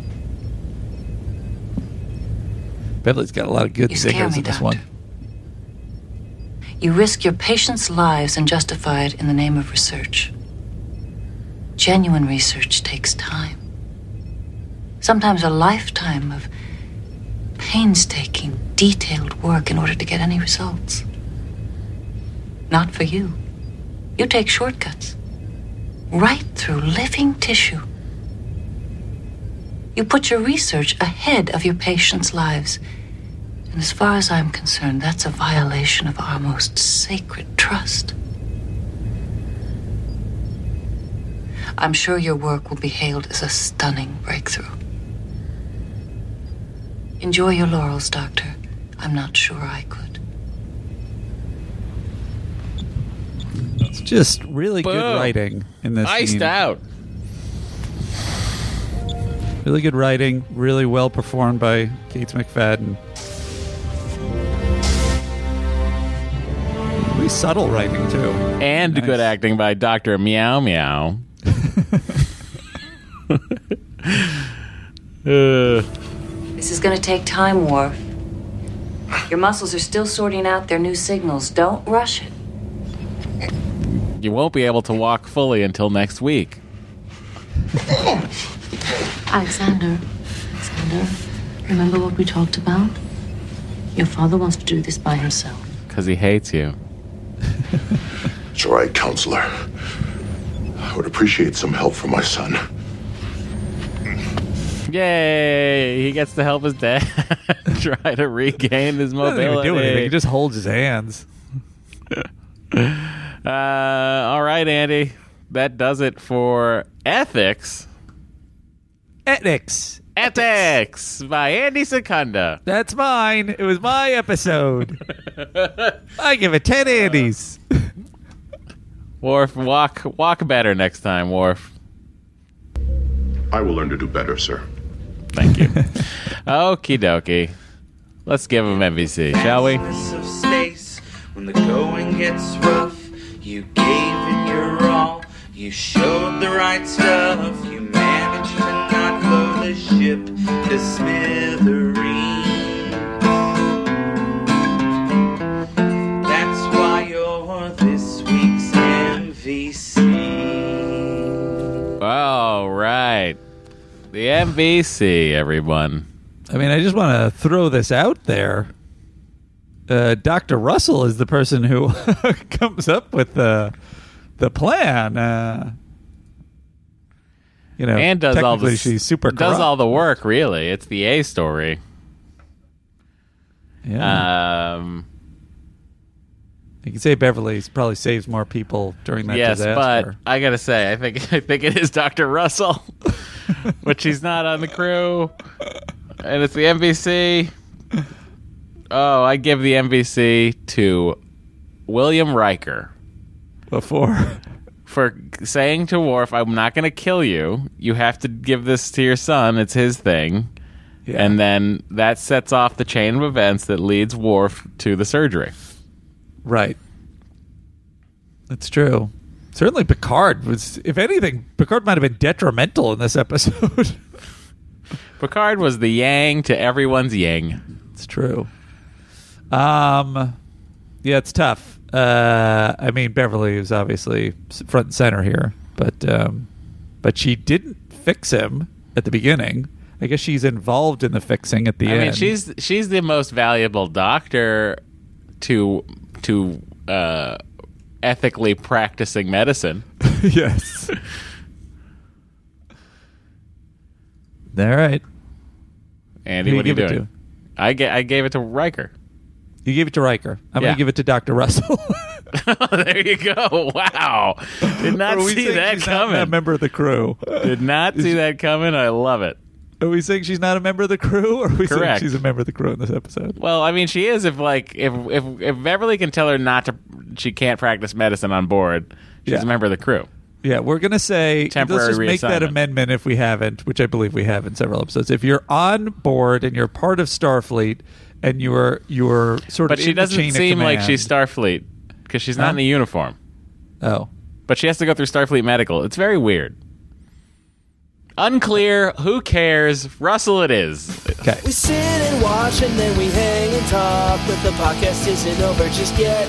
Beverly's got a lot of good zingers in this Doctor. one. You risk your patients' lives and justify it in the name of research. Genuine research takes time. Sometimes a lifetime of painstaking, detailed work in order to get any results. Not for you. You take shortcuts. Right through living tissue. You put your research ahead of your patients' lives. And as far as I'm concerned, that's a violation of our most sacred trust. I'm sure your work will be hailed as a stunning breakthrough. Enjoy your laurels, Doctor. I'm not sure I could. It's just really good writing in this. Iced scene. out. Really good writing. Really well performed by Gates McFadden. Really subtle writing too. And Nice. good acting by Dr. Meow Meow. Uh, This is going to take time, Worf. Your muscles are still sorting out their new signals. Don't rush it. you won't be able to walk fully until next week. Alexander, Alexander, remember what we talked about? Your father wants to do this by himself. Because he hates you. It's all right, counselor. I would appreciate some help from my son. Yay! He gets to help his dad try to regain his He doesn't even mobility. do anything. He just holds his hands. Uh, all right, Andy. That does it for ethics. Ethics. Ethics by Andy Secunda. That's mine. It was my episode. I give it 10 Andes. Worf, walk walk better next time, Worf. I will learn to do better, sir. Thank you. Okie dokie. Let's give him MVC, shall we? of space when the going gets rough. You gave it your all. You showed the right stuff. You managed to not blow the ship to smithereens. That's why you're this week's MVC. All right. The MVC, everyone. I mean, I just want to throw this out there. Uh, Dr. Russell is the person who comes up with the the plan. Uh, you know, and does all the she's super does corrupt. all the work. Really, it's the A story. Yeah. Um. You can say Beverly probably saves more people during that yes, disaster. but I gotta say, I think I think it is Doctor Russell, but she's not on the crew, and it's the MVC. Oh, I give the MVC to William Riker before for saying to Worf, "I'm not going to kill you. You have to give this to your son. It's his thing." And then that sets off the chain of events that leads Worf to the surgery. Right. That's true. Certainly, Picard was, if anything, Picard might have been detrimental in this episode. Picard was the yang to everyone's yang. It's true. Um, yeah, it's tough. Uh, I mean, Beverly is obviously front and center here, but um, but she didn't fix him at the beginning. I guess she's involved in the fixing at the I end. I mean, she's she's the most valuable doctor to to uh, ethically practicing medicine. yes. All right. Andy, Who you what are you doing? I ga- I gave it to Riker. You gave it to Riker. I'm Yeah. going to give it to Dr. Russell. there you go. Wow. Did not see that she's not coming. a member of the crew. Did not see that coming. I love it. Are we saying she's not a member of the crew, or are we saying she's a member of the crew in this episode? Well, I mean, she is if like if if if Beverly can tell her not to, she can't practice medicine on board. She's Yeah. a member of the crew. Yeah, we're gonna say Temporary let's just make that amendment if we haven't, which I believe we have in several episodes. If you're on board and you're part of Starfleet and you're you're sort But of she in doesn't chain of seem like she's Starfleet because she's not Huh? in a uniform. Oh, but she has to go through Starfleet Medical. It's very weird. Unclear. Who cares? Russell, it is. Okay. We sit and watch and then we hang and talk, but the podcast isn't over just yet.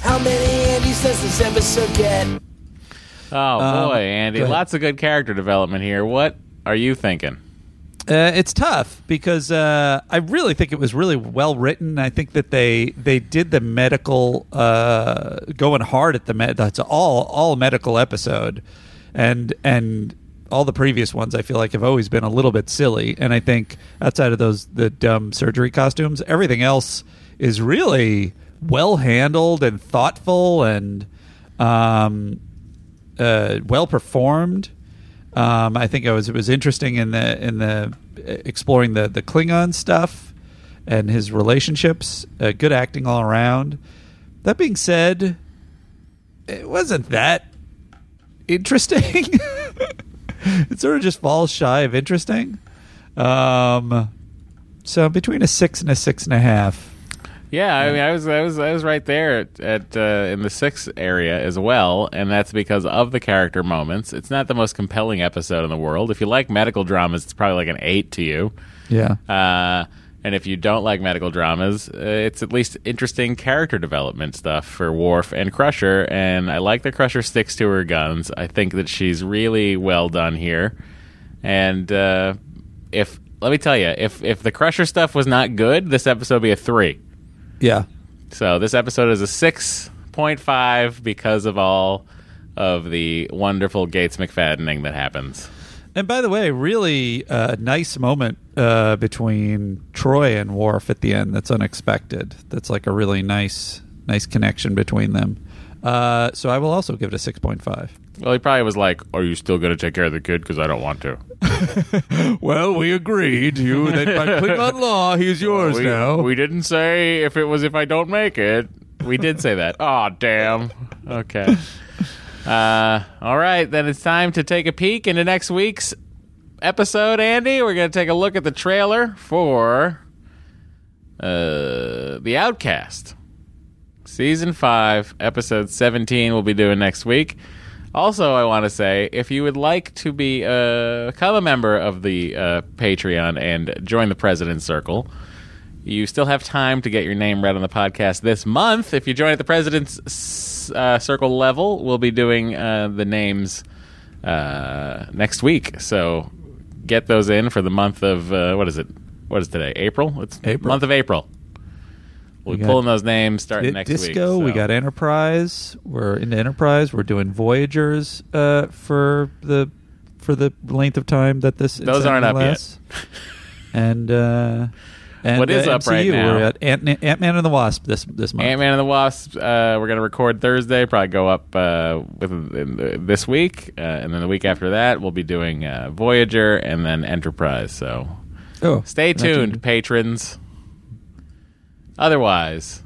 How many Andys does this episode get? Oh Um, boy, Andy, go lots of good character development here. What are you thinking? Uh, it's tough because uh, I really think it was really well written. I think that they they did the medical uh, going hard at the med. That's all all medical episode, and and all the previous ones I feel like have always been a little bit silly. And I think outside of those the dumb surgery costumes, everything else is really well handled and thoughtful and um, uh, well performed. Um, I think it was it was interesting in the in the exploring the the Klingon stuff and his relationships. Uh, good acting all around. That being said, it wasn't that interesting. it sort of just falls shy of interesting. Um, so between a six and a six and a half. Yeah, I mean, I was, I was, I was right there at, at uh, in the sixth area as well, and that's because of the character moments. It's not the most compelling episode in the world. If you like medical dramas, it's probably like an eight to you. Yeah. Uh, and if you don't like medical dramas, uh, it's at least interesting character development stuff for Worf and Crusher. And I like that Crusher sticks to her guns. I think that she's really well done here. And uh, if let me tell you, if if the Crusher stuff was not good, this episode would be a three. Yeah. So this episode is a six point five because of all of the wonderful Gates McFaddening that happens. And by the way, really uh, nice moment uh, between Troi and Worf at the end. That's unexpected. That's like a really nice, nice connection between them. Uh, so I will also give it a six point five. Well, he probably was like, "Are you still going to take care of the kid? Because I don't want to." well, we agreed. You that by Klingon law, he's yours we, now. We didn't say if it was if I don't make it. We did say that. Oh, damn. Okay. Uh, all right, then it's time to take a peek into next week's episode, Andy. We're going to take a look at the trailer for uh, The Outcast. Season 5, episode 17, we'll be doing next week. Also, I want to say if you would like to be uh, become a member of the uh, Patreon and join the President's Circle, you still have time to get your name read on the podcast this month. If you join at the President's uh, Circle level, we'll be doing uh, the names uh, next week. So get those in for the month of uh, what is it? What is today? April. It's April. month of April. We'll We be pulling those names starting next Disco, week. we so. got Enterprise. We're into Enterprise. We're doing Voyagers uh, for the for the length of time that this Those aren't up yet. and uh, and What is uh, up right MCU, now? We're at Ant Ant Man and the Wasp this this month. Ant Man and the Wasp. Uh, we're gonna record Thursday. Probably go up uh, the- this week, uh, and then the week after that, we'll be doing uh, Voyager and then Enterprise. So, Oh, stay tuned, patrons. Otherwise,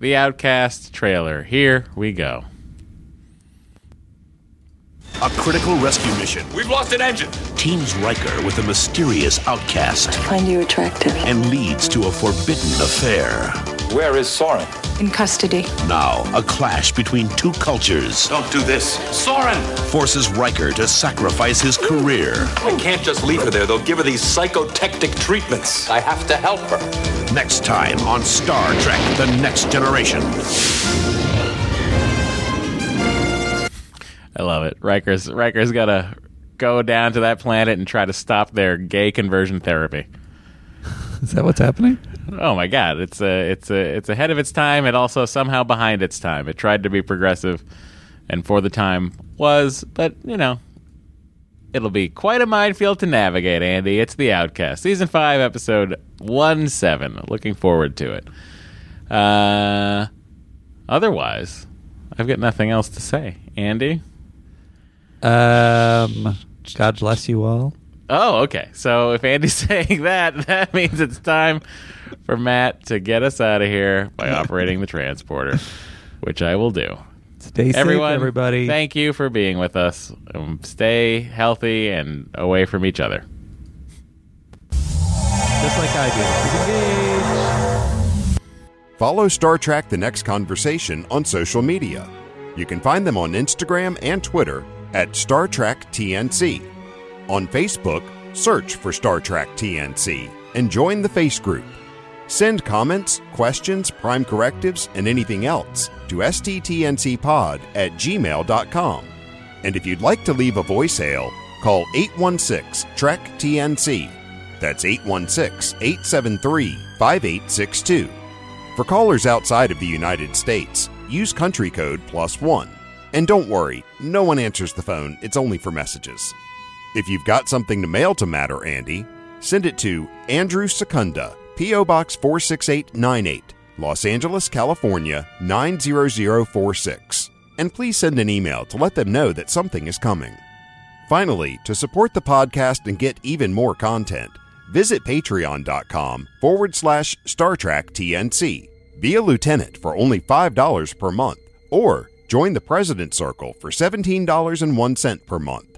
the Outcast trailer. Here we go. A critical rescue mission. We've lost an engine. Teams Riker with a mysterious outcast Find you attractive. and leads to a forbidden affair. Where is Soren? In custody. Now, a clash between two cultures Don't do this. Soren! forces Riker to sacrifice his career. I can't just leave her there. They'll give her these psychotectic treatments. I have to help her. Next time on Star Trek The Next Generation. I love it. Riker's Riker's got to go down to that planet and try to stop their gay conversion therapy. Is that what's happening? Oh my god, it's a it's a it's ahead of its time and also somehow behind its time. It tried to be progressive and for the time was, but you know, it'll be quite a minefield to navigate, Andy. It's The Outcast. Season 5 episode 1 7. Looking forward to it. Uh otherwise, I've got nothing else to say. Andy? Um, God bless you all. Oh, okay. So if Andy's saying that, that means it's time for Matt to get us out of here by operating the transporter, which I will do. Stay safe, Everyone, everybody. Thank you for being with us. Um, stay healthy and away from each other. Just like I do. Disengage. Follow Star Trek The Next Conversation on social media. You can find them on Instagram and Twitter at Star Trek TNC. On Facebook, search for Star Trek TNC and join the Face Group. Send comments, questions, prime correctives, and anything else to sttncpod at gmail.com. And if you'd like to leave a voicemail, call 816 Trek TNC. That's 816 873 5862. For callers outside of the United States, use country code plus one. And don't worry, no one answers the phone, it's only for messages. If you've got something to mail to Matt or Andy, send it to Andrew Secunda, P.O. Box 46898, Los Angeles, California 90046. And please send an email to let them know that something is coming. Finally, to support the podcast and get even more content, visit patreon.com forward slash Star Trek TNC. Be a lieutenant for only $5 per month, or join the President's Circle for $17.01 per month.